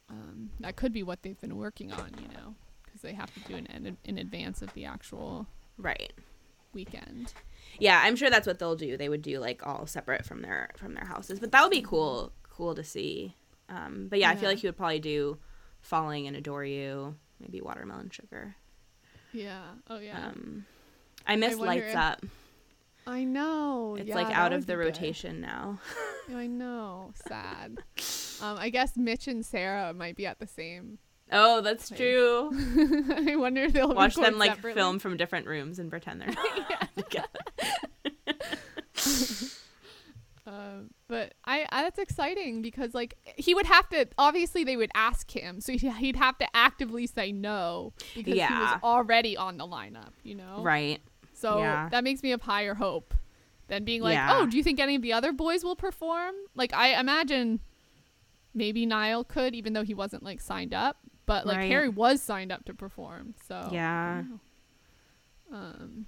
Um, that could be what they've been working on, you know, because they have to do it in, in advance of the actual right. weekend. Yeah, I'm sure that's what they'll do. They would do like all separate from their from their houses. But that would be cool, cool to see. Um, but yeah, I feel like he would probably do "Falling" and "Adore You," maybe "Watermelon Sugar." Yeah. Oh yeah. Um, I miss wonder "Lights if- Up." I know. It's yeah, like out of the be good. rotation now. I know. Sad. um, I guess Mitch and Sarah might be at the same. Oh, that's Nice. true. I wonder if they'll Watch them like separately. film from different rooms and pretend they're not together. Um, but I, I that's exciting because like he would have to obviously they would ask him so he'd, he'd have to actively say no because he was already on the lineup you know Right. so Yeah. that makes me have higher hope than being like Yeah. oh do you think any of the other boys will perform like I imagine maybe Niall could even though he wasn't like signed up but like Right. Harry was signed up to perform so Yeah. um,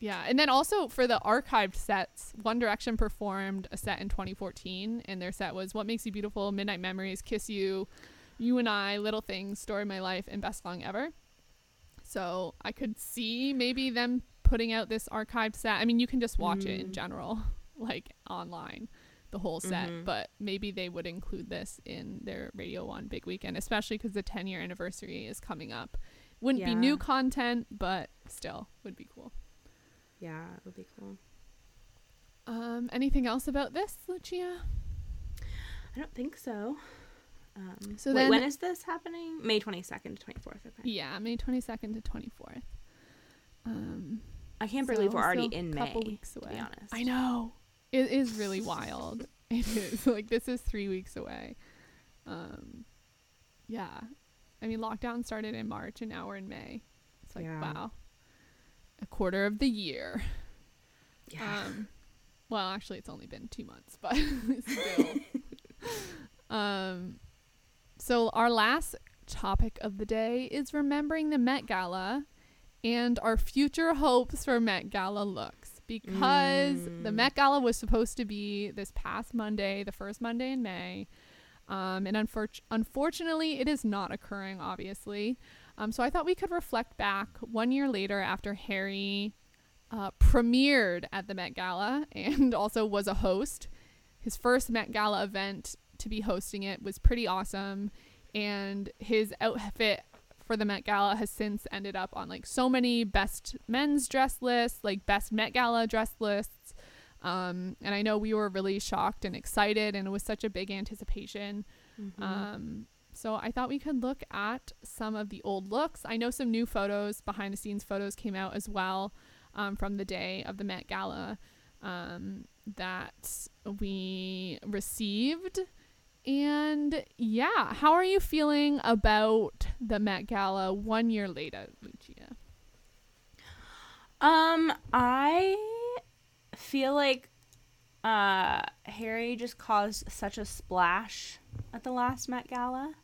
yeah, and then also for the archived sets, One Direction performed a set in 2014, and their set was "What Makes You Beautiful," "Midnight Memories," "Kiss You," "You and I," "Little Things," "Story of My Life," and "Best Song Ever." So I could see maybe them putting out this archived set. I mean, you can just watch it in Mm. general, like online, the whole set. Mhm. But maybe they would include this in their Radio One Big Weekend, especially because the 10 year anniversary is coming up. Wouldn't be new content, but still would be cool. Yeah, it would be cool. Um, anything else about this, Lucia? I don't think so. Um, So wait, then- when is this happening? May 22nd to 24th. Okay. Yeah, May 22nd to 24th. Um, I can't so believe we're already in a couple May. weeks to away. be honest. I know. It is really wild. It is. Like, this is three weeks away. Um, yeah. I mean, lockdown started in March and now we're in May. It's like, Yeah. wow. A quarter of the year. Yeah. Um, well, actually, it's only been two months, but still. um, so our last topic of the day is remembering the Met Gala and our future hopes for Met Gala looks because the Mm. Met Gala was supposed to be this past Monday, the first Monday in May. Um, and unfor- unfortunately, it is not occurring, obviously. Um, so I thought we could reflect back one year later after Harry uh, premiered at the Met Gala and also was a host. His first Met Gala event to be hosting it was pretty awesome. And his outfit for the Met Gala has since ended up on like so many best men's dress lists, like best Met Gala dress lists. Um, and I know we were really shocked and excited, and it was such a big anticipation. Mhm. Um, so I thought we could look at some of the old looks. I know some new photos, behind the scenes photos came out as well um, from the day of the Met Gala um, that we received. And yeah, how are you feeling about the Met Gala one year later, Lucia? Um, I feel like uh Harry just caused such a splash at the last Met Gala.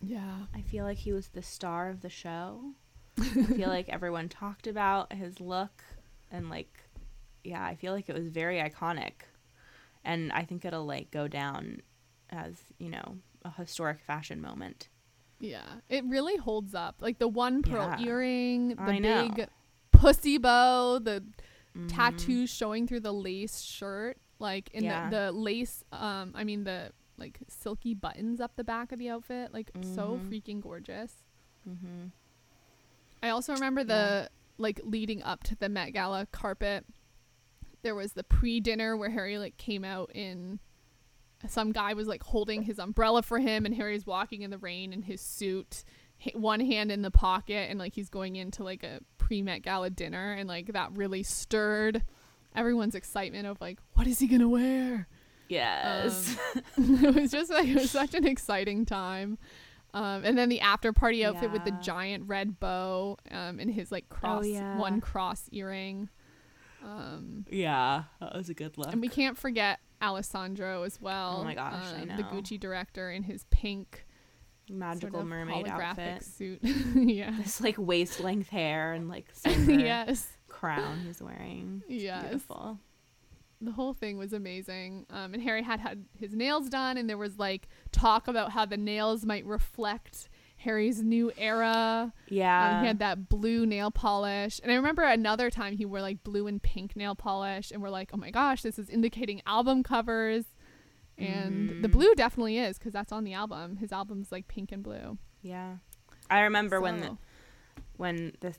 Yeah. I feel like he was the star of the show. I feel like everyone talked about his look and like yeah, I feel like it was very iconic. And I think it'll like go down as, you know, a historic fashion moment. Yeah. It really holds up. Like the one pearl Yeah. earring, the I know. big pussy bow, the Mhm. tattoos showing through the lace shirt, like in Yeah. the, the lace um I mean the like silky buttons up the back of the outfit, like so Mhm. freaking gorgeous. Mhm. I also remember the like leading up to the Met Gala carpet. There was the pre-dinner where Harry like came out in some guy was like holding his umbrella for him and Harry's walking in the rain in his suit, one hand in the pocket and like he's going into like a pre-Met Gala dinner and like that really stirred everyone's excitement of like what is he going to wear? Yes. it was just like it was such an exciting time. Um, and then the after party outfit with the giant red bow um, and his like cross yeah. one cross earring. Um, yeah, that was a good look. and we can't forget Alessandro as well. Oh my gosh, I um, The. Gucci director in his pink Magical sort of mermaid holographic outfit. suit. yeah. This like waist length hair and like yes. crown he's wearing. It's Yes. Beautiful. The whole thing was amazing. Um, and Harry had had his nails done, and there was like talk about how the nails might reflect Harry's new era. Yeah. Um, he had that blue nail polish. And I remember another time he wore like blue and pink nail polish, and we're like, oh my gosh, this is indicating album covers. And the Mhm. blue definitely is because that's on the album. His album's like pink and blue. yeah. I remember when the, when this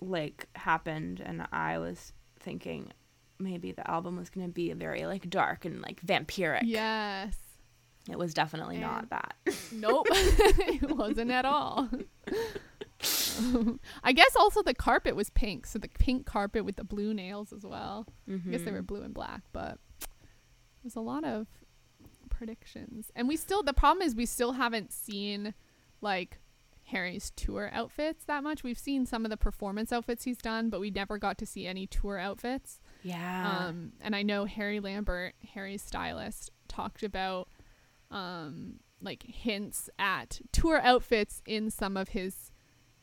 like happened and I was thinking maybe the album was going to be very like dark and like vampiric. Yes. It was definitely not that. Nope. it wasn't at all. I guess also the carpet was pink, so the pink carpet with the blue nails as well. I guess they were Mhm. blue and black, but there's a lot of predictions. And we still the problem is we still haven't seen like Harry's tour outfits that much. We've seen some of the performance outfits he's done, but we never got to see any tour outfits. Yeah. Um, and I know Harry Lambert, Harry's stylist, talked about um, like hints at tour outfits in some of his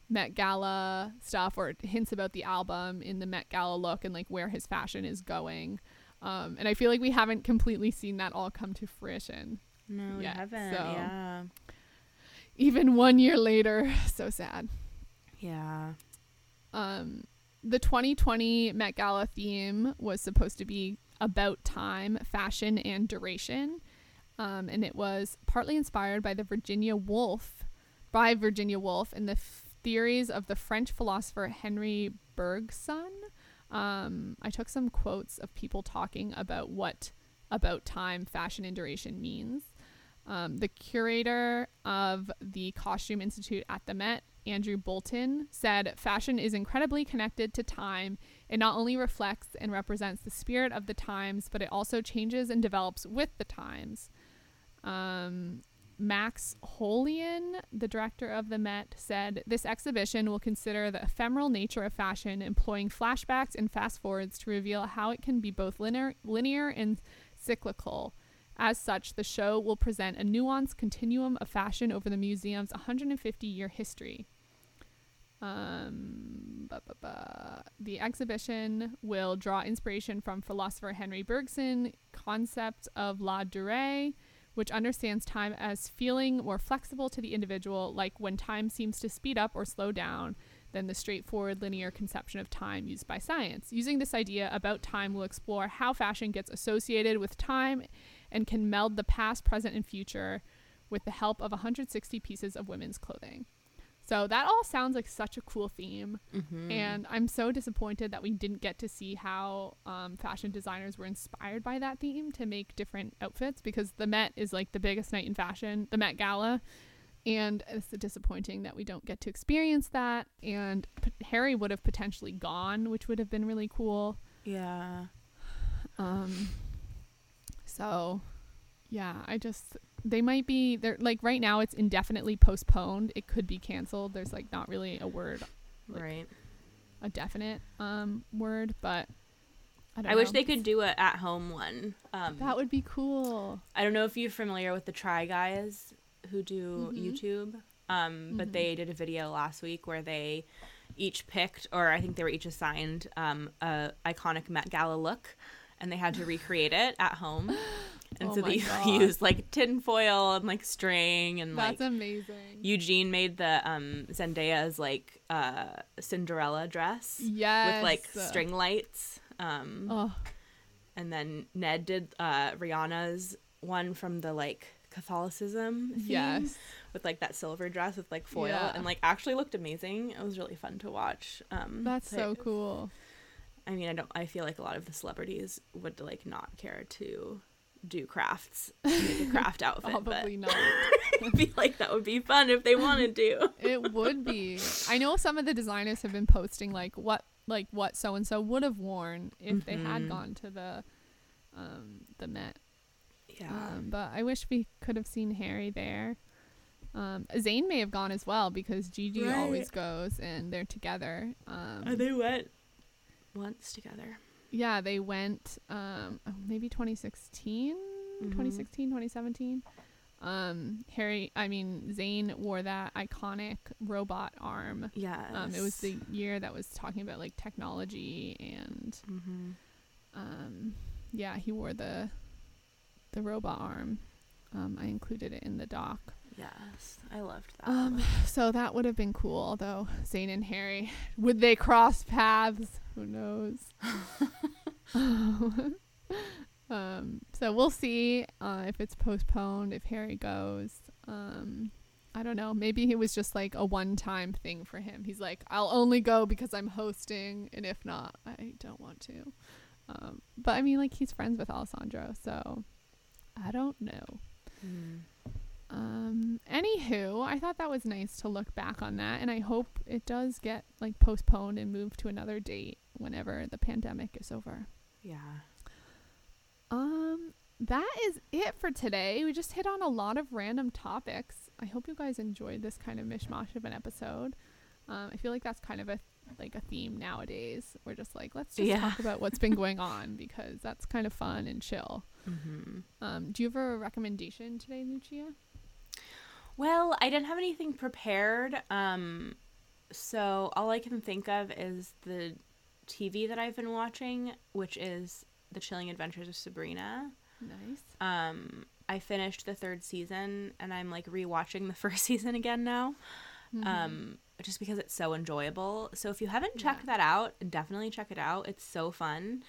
Met Gala stuff, or hints about the album in the Met Gala look and like where his fashion is going. Um, and I feel like we haven't completely seen that all come to fruition. no, we haven't. so- Yeah. Even one year later, so sad. Yeah. um, the 2020 Met Gala theme was supposed to be about time, fashion, and duration. Um, and it was partly inspired by the Virginia Woolf, by Virginia Woolf, and the f- theories of the French philosopher Henry Bergson. Um, I took some quotes of people talking about what about time, fashion, and duration means. Um, the curator of the Costume Institute at the Met, Andrew Bolton, said fashion is incredibly connected to time. It not only reflects and represents the spirit of the times, but it also changes and develops with the times. Um, Max Hollein, the director of the Met, said this exhibition will consider the ephemeral nature of fashion, employing flashbacks and fast forwards to reveal how it can be both linear, linear and cyclical. As such, the show will present a nuanced continuum of fashion over the museum's 150 year history. Um, ba, ba, ba. The exhibition will draw inspiration from philosopher Henry Bergson' concept of la durée, which understands time as feeling more flexible to the individual, like when time seems to speed up or slow down than the straightforward linear conception of time used by science. Using this idea about time, we'll explore how fashion gets associated with time and can meld the past, present, and future with the help of 160 pieces of women's clothing. So that all sounds like such a cool theme. Mm-hmm. And I'm so disappointed that we didn't get to see how um, fashion designers were inspired by that theme to make different outfits because the Met is like the biggest night in fashion, the Met Gala. and it's disappointing that we don't get to experience that. And p- Harry would have potentially gone, which would have been really cool. Yeah. Um, so yeah, I just they might be they're like right now it's indefinitely postponed. It could be canceled. There's like not really a word, Like, right. a definite um word, but I don't I wish they could do a at home one. Um, That would be cool. I don't know if you're familiar with the Try Guys who do Mhm. YouTube, um, but Mhm. they did a video last week where they each picked, or I think they were each assigned, um, a iconic Met Gala look, and they had to recreate it at home. And Oh so they God. used like tinfoil and like string and That's like amazing. Eugene made the um, Zendaya's like uh, Cinderella dress yes. with like string lights. Um, Oh, and then Ned did uh, Rihanna's one from the like Catholicism theme yes. with like that silver dress with like foil Yeah. and like actually looked amazing. It was really fun to watch. Um, That's so cool. I mean, I don't. I feel like a lot of the celebrities would like not care to do crafts, craft outfit, Probably but not. I feel like that would be fun if they wanted to. it would be. I know some of the designers have been posting like what like what so and so would have worn if they had Mhm. gone to the um the Met. Yeah. Um, but I wish we could have seen Harry there. Um, Zayn may have gone as well because Gigi Right. always goes and they're together. Um, And they went once together. Yeah, they went um, oh, maybe 2016, Mhm. 2016, 2017. Um, Harry, I mean Zayn wore that iconic robot arm. Yeah. Um, it was the year that was talking about like technology and hmm um, yeah, he wore the the robot arm. Um, I included it in the doc. Yes, I loved that. Um, so that would have been cool, although Zayn and Harry would they cross paths? Who knows? um, so we'll see uh, if it's postponed, if Harry goes. Um, I don't know. Maybe it was just like a one-time thing for him. He's like, I'll only go because I'm hosting, and if not, I don't want to. Um, but I mean, like he's friends with Alessandro, so I don't know. Mm. Um, anywho, I thought that was nice to look back on that, and I hope it does get like postponed and moved to another date whenever the pandemic is over. Yeah. Um, that is it for today. We just hit on a lot of random topics. I hope you guys enjoyed this kind of mishmash of an episode. Um, I feel like that's kind of a like a theme nowadays. We're just like, let's just Yeah. talk about what's been going on because that's kind of fun and chill. hmm Um, do you have a recommendation today, Lucia? Well, I didn't have anything prepared. Um, so all I can think of is the TV that I've been watching, which is The Chilling Adventures of Sabrina. Nice. Um, I finished the third season, and I'm like rewatching the first season again now. Mm-hmm. Um, just because it's so enjoyable. So if you haven't checked Yeah. that out, definitely check it out. It's so fun.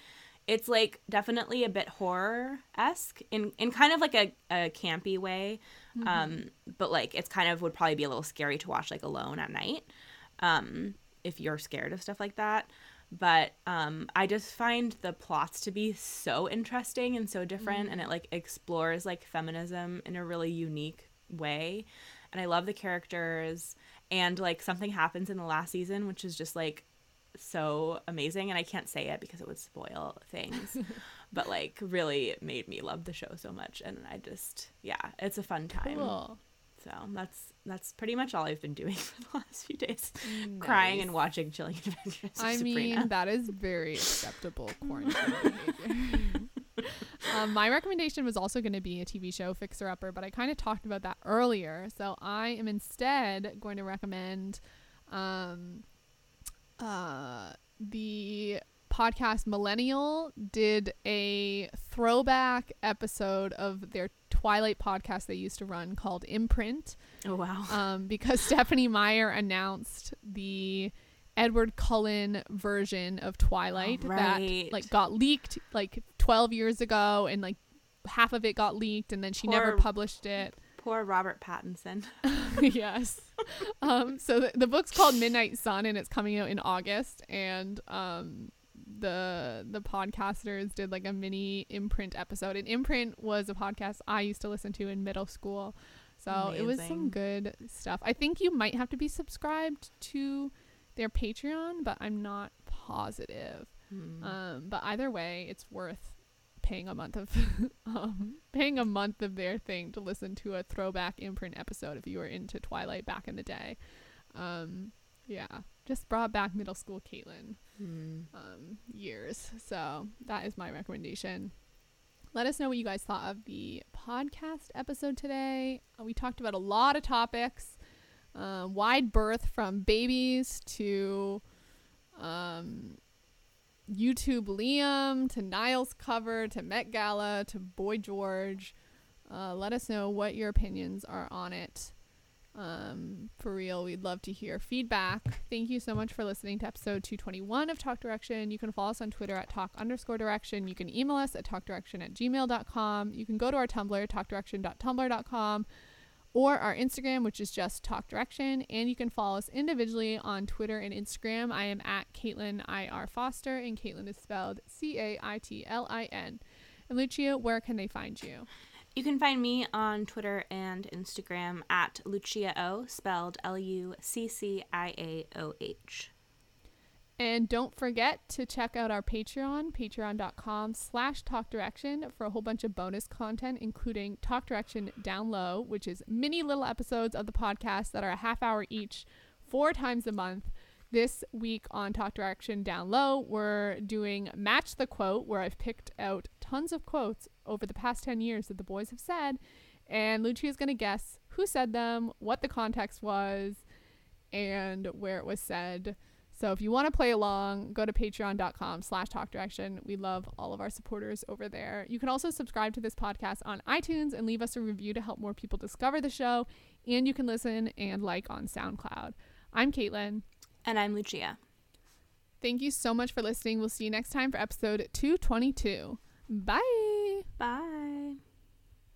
It's like definitely a bit horror esque in in kind of like a, a campy way, Mm-hmm. um, but like it's kind of would probably be a little scary to watch like alone at night, um, if you're scared of stuff like that. But um, I just find the plots to be so interesting and so different, and it like explores like feminism in a really unique way. And I love the characters, and like something happens in the last season, which is just like so amazing and i can't say it because it would spoil things but like really made me love the show so much and i just yeah it's a fun time Cool. so that's that's pretty much all i've been doing for the last few days crying and watching chilling adventures of I sabrina mean, that is very acceptable quarantine behavior. um, my recommendation was also going to be a TV show, Fixer Upper, but I kind of talked about that earlier. So I am instead going to recommend um, uh, the podcast Millennial did a throwback episode of their Twilight podcast they used to run called Imprint oh wow um, because Stephenie Meyer announced the Edward Cullen version of Twilight Oh, that like got leaked like 12 years ago and like half of it got leaked and then she never published it. poor robert pattinson yes. Um, so the, the book's called Midnight Sun and it's coming out in August and um, the the podcasters did like a mini imprint episode and imprint was a podcast I used to listen to in middle school. So it was some good stuff. I think you might have to be subscribed to their Patreon, but I'm not positive. Hmm. Um, but either way, it's worth paying a month of um, paying a month of their thing to listen to a throwback imprint episode if you were into Twilight back in the day. Um, yeah, just brought back middle school Caitlin Hmm. um, years. So that is my recommendation. Let us know what you guys thought of the podcast episode today. Uh, we talked about a lot of topics, uh, wide berth from babies to um, YouTube Liam to Niall's cover to Met Gala to Boy George. Uh, let us know what your opinions are on it. Um, for real, we'd love to hear feedback. Thank you so much for listening to episode 221 of Talk Direction. You can follow us on Twitter at talk underscore direction. You can email us at talkdirection at gmail.com. You can go to our Tumblr, talkdirection.tumblr.com, or our Instagram, which is just Talk Direction. And you can follow us individually on Twitter and Instagram. I am at Caitlin IR Foster, and Caitlin is spelled C A I T L I N. And Lucia, where can they find you? You can find me on Twitter and Instagram at Lucia O, spelled L U C C I A O H. And don't forget to check out our Patreon, patreon.com slash talk direction for a whole bunch of bonus content, including Talk Direction Down Low, which is mini little episodes of the podcast that are a half hour each, four times a month. This week on Talk Direction Down Low, we're doing Match the Quote, where I've picked out tons of quotes over the past 10 years that the boys have said. And Lucia is going to guess who said them, what the context was, and where it was said. So if you want to play along, go to patreon.com slash talk direction. We love all of our supporters over there. You can also subscribe to this podcast on iTunes and leave us a review to help more people discover the show. And you can listen and like on SoundCloud. I'm Caitlin. And I'm Lucia. Thank you so much for listening. We'll see you next time for episode 222. Bye. Bye.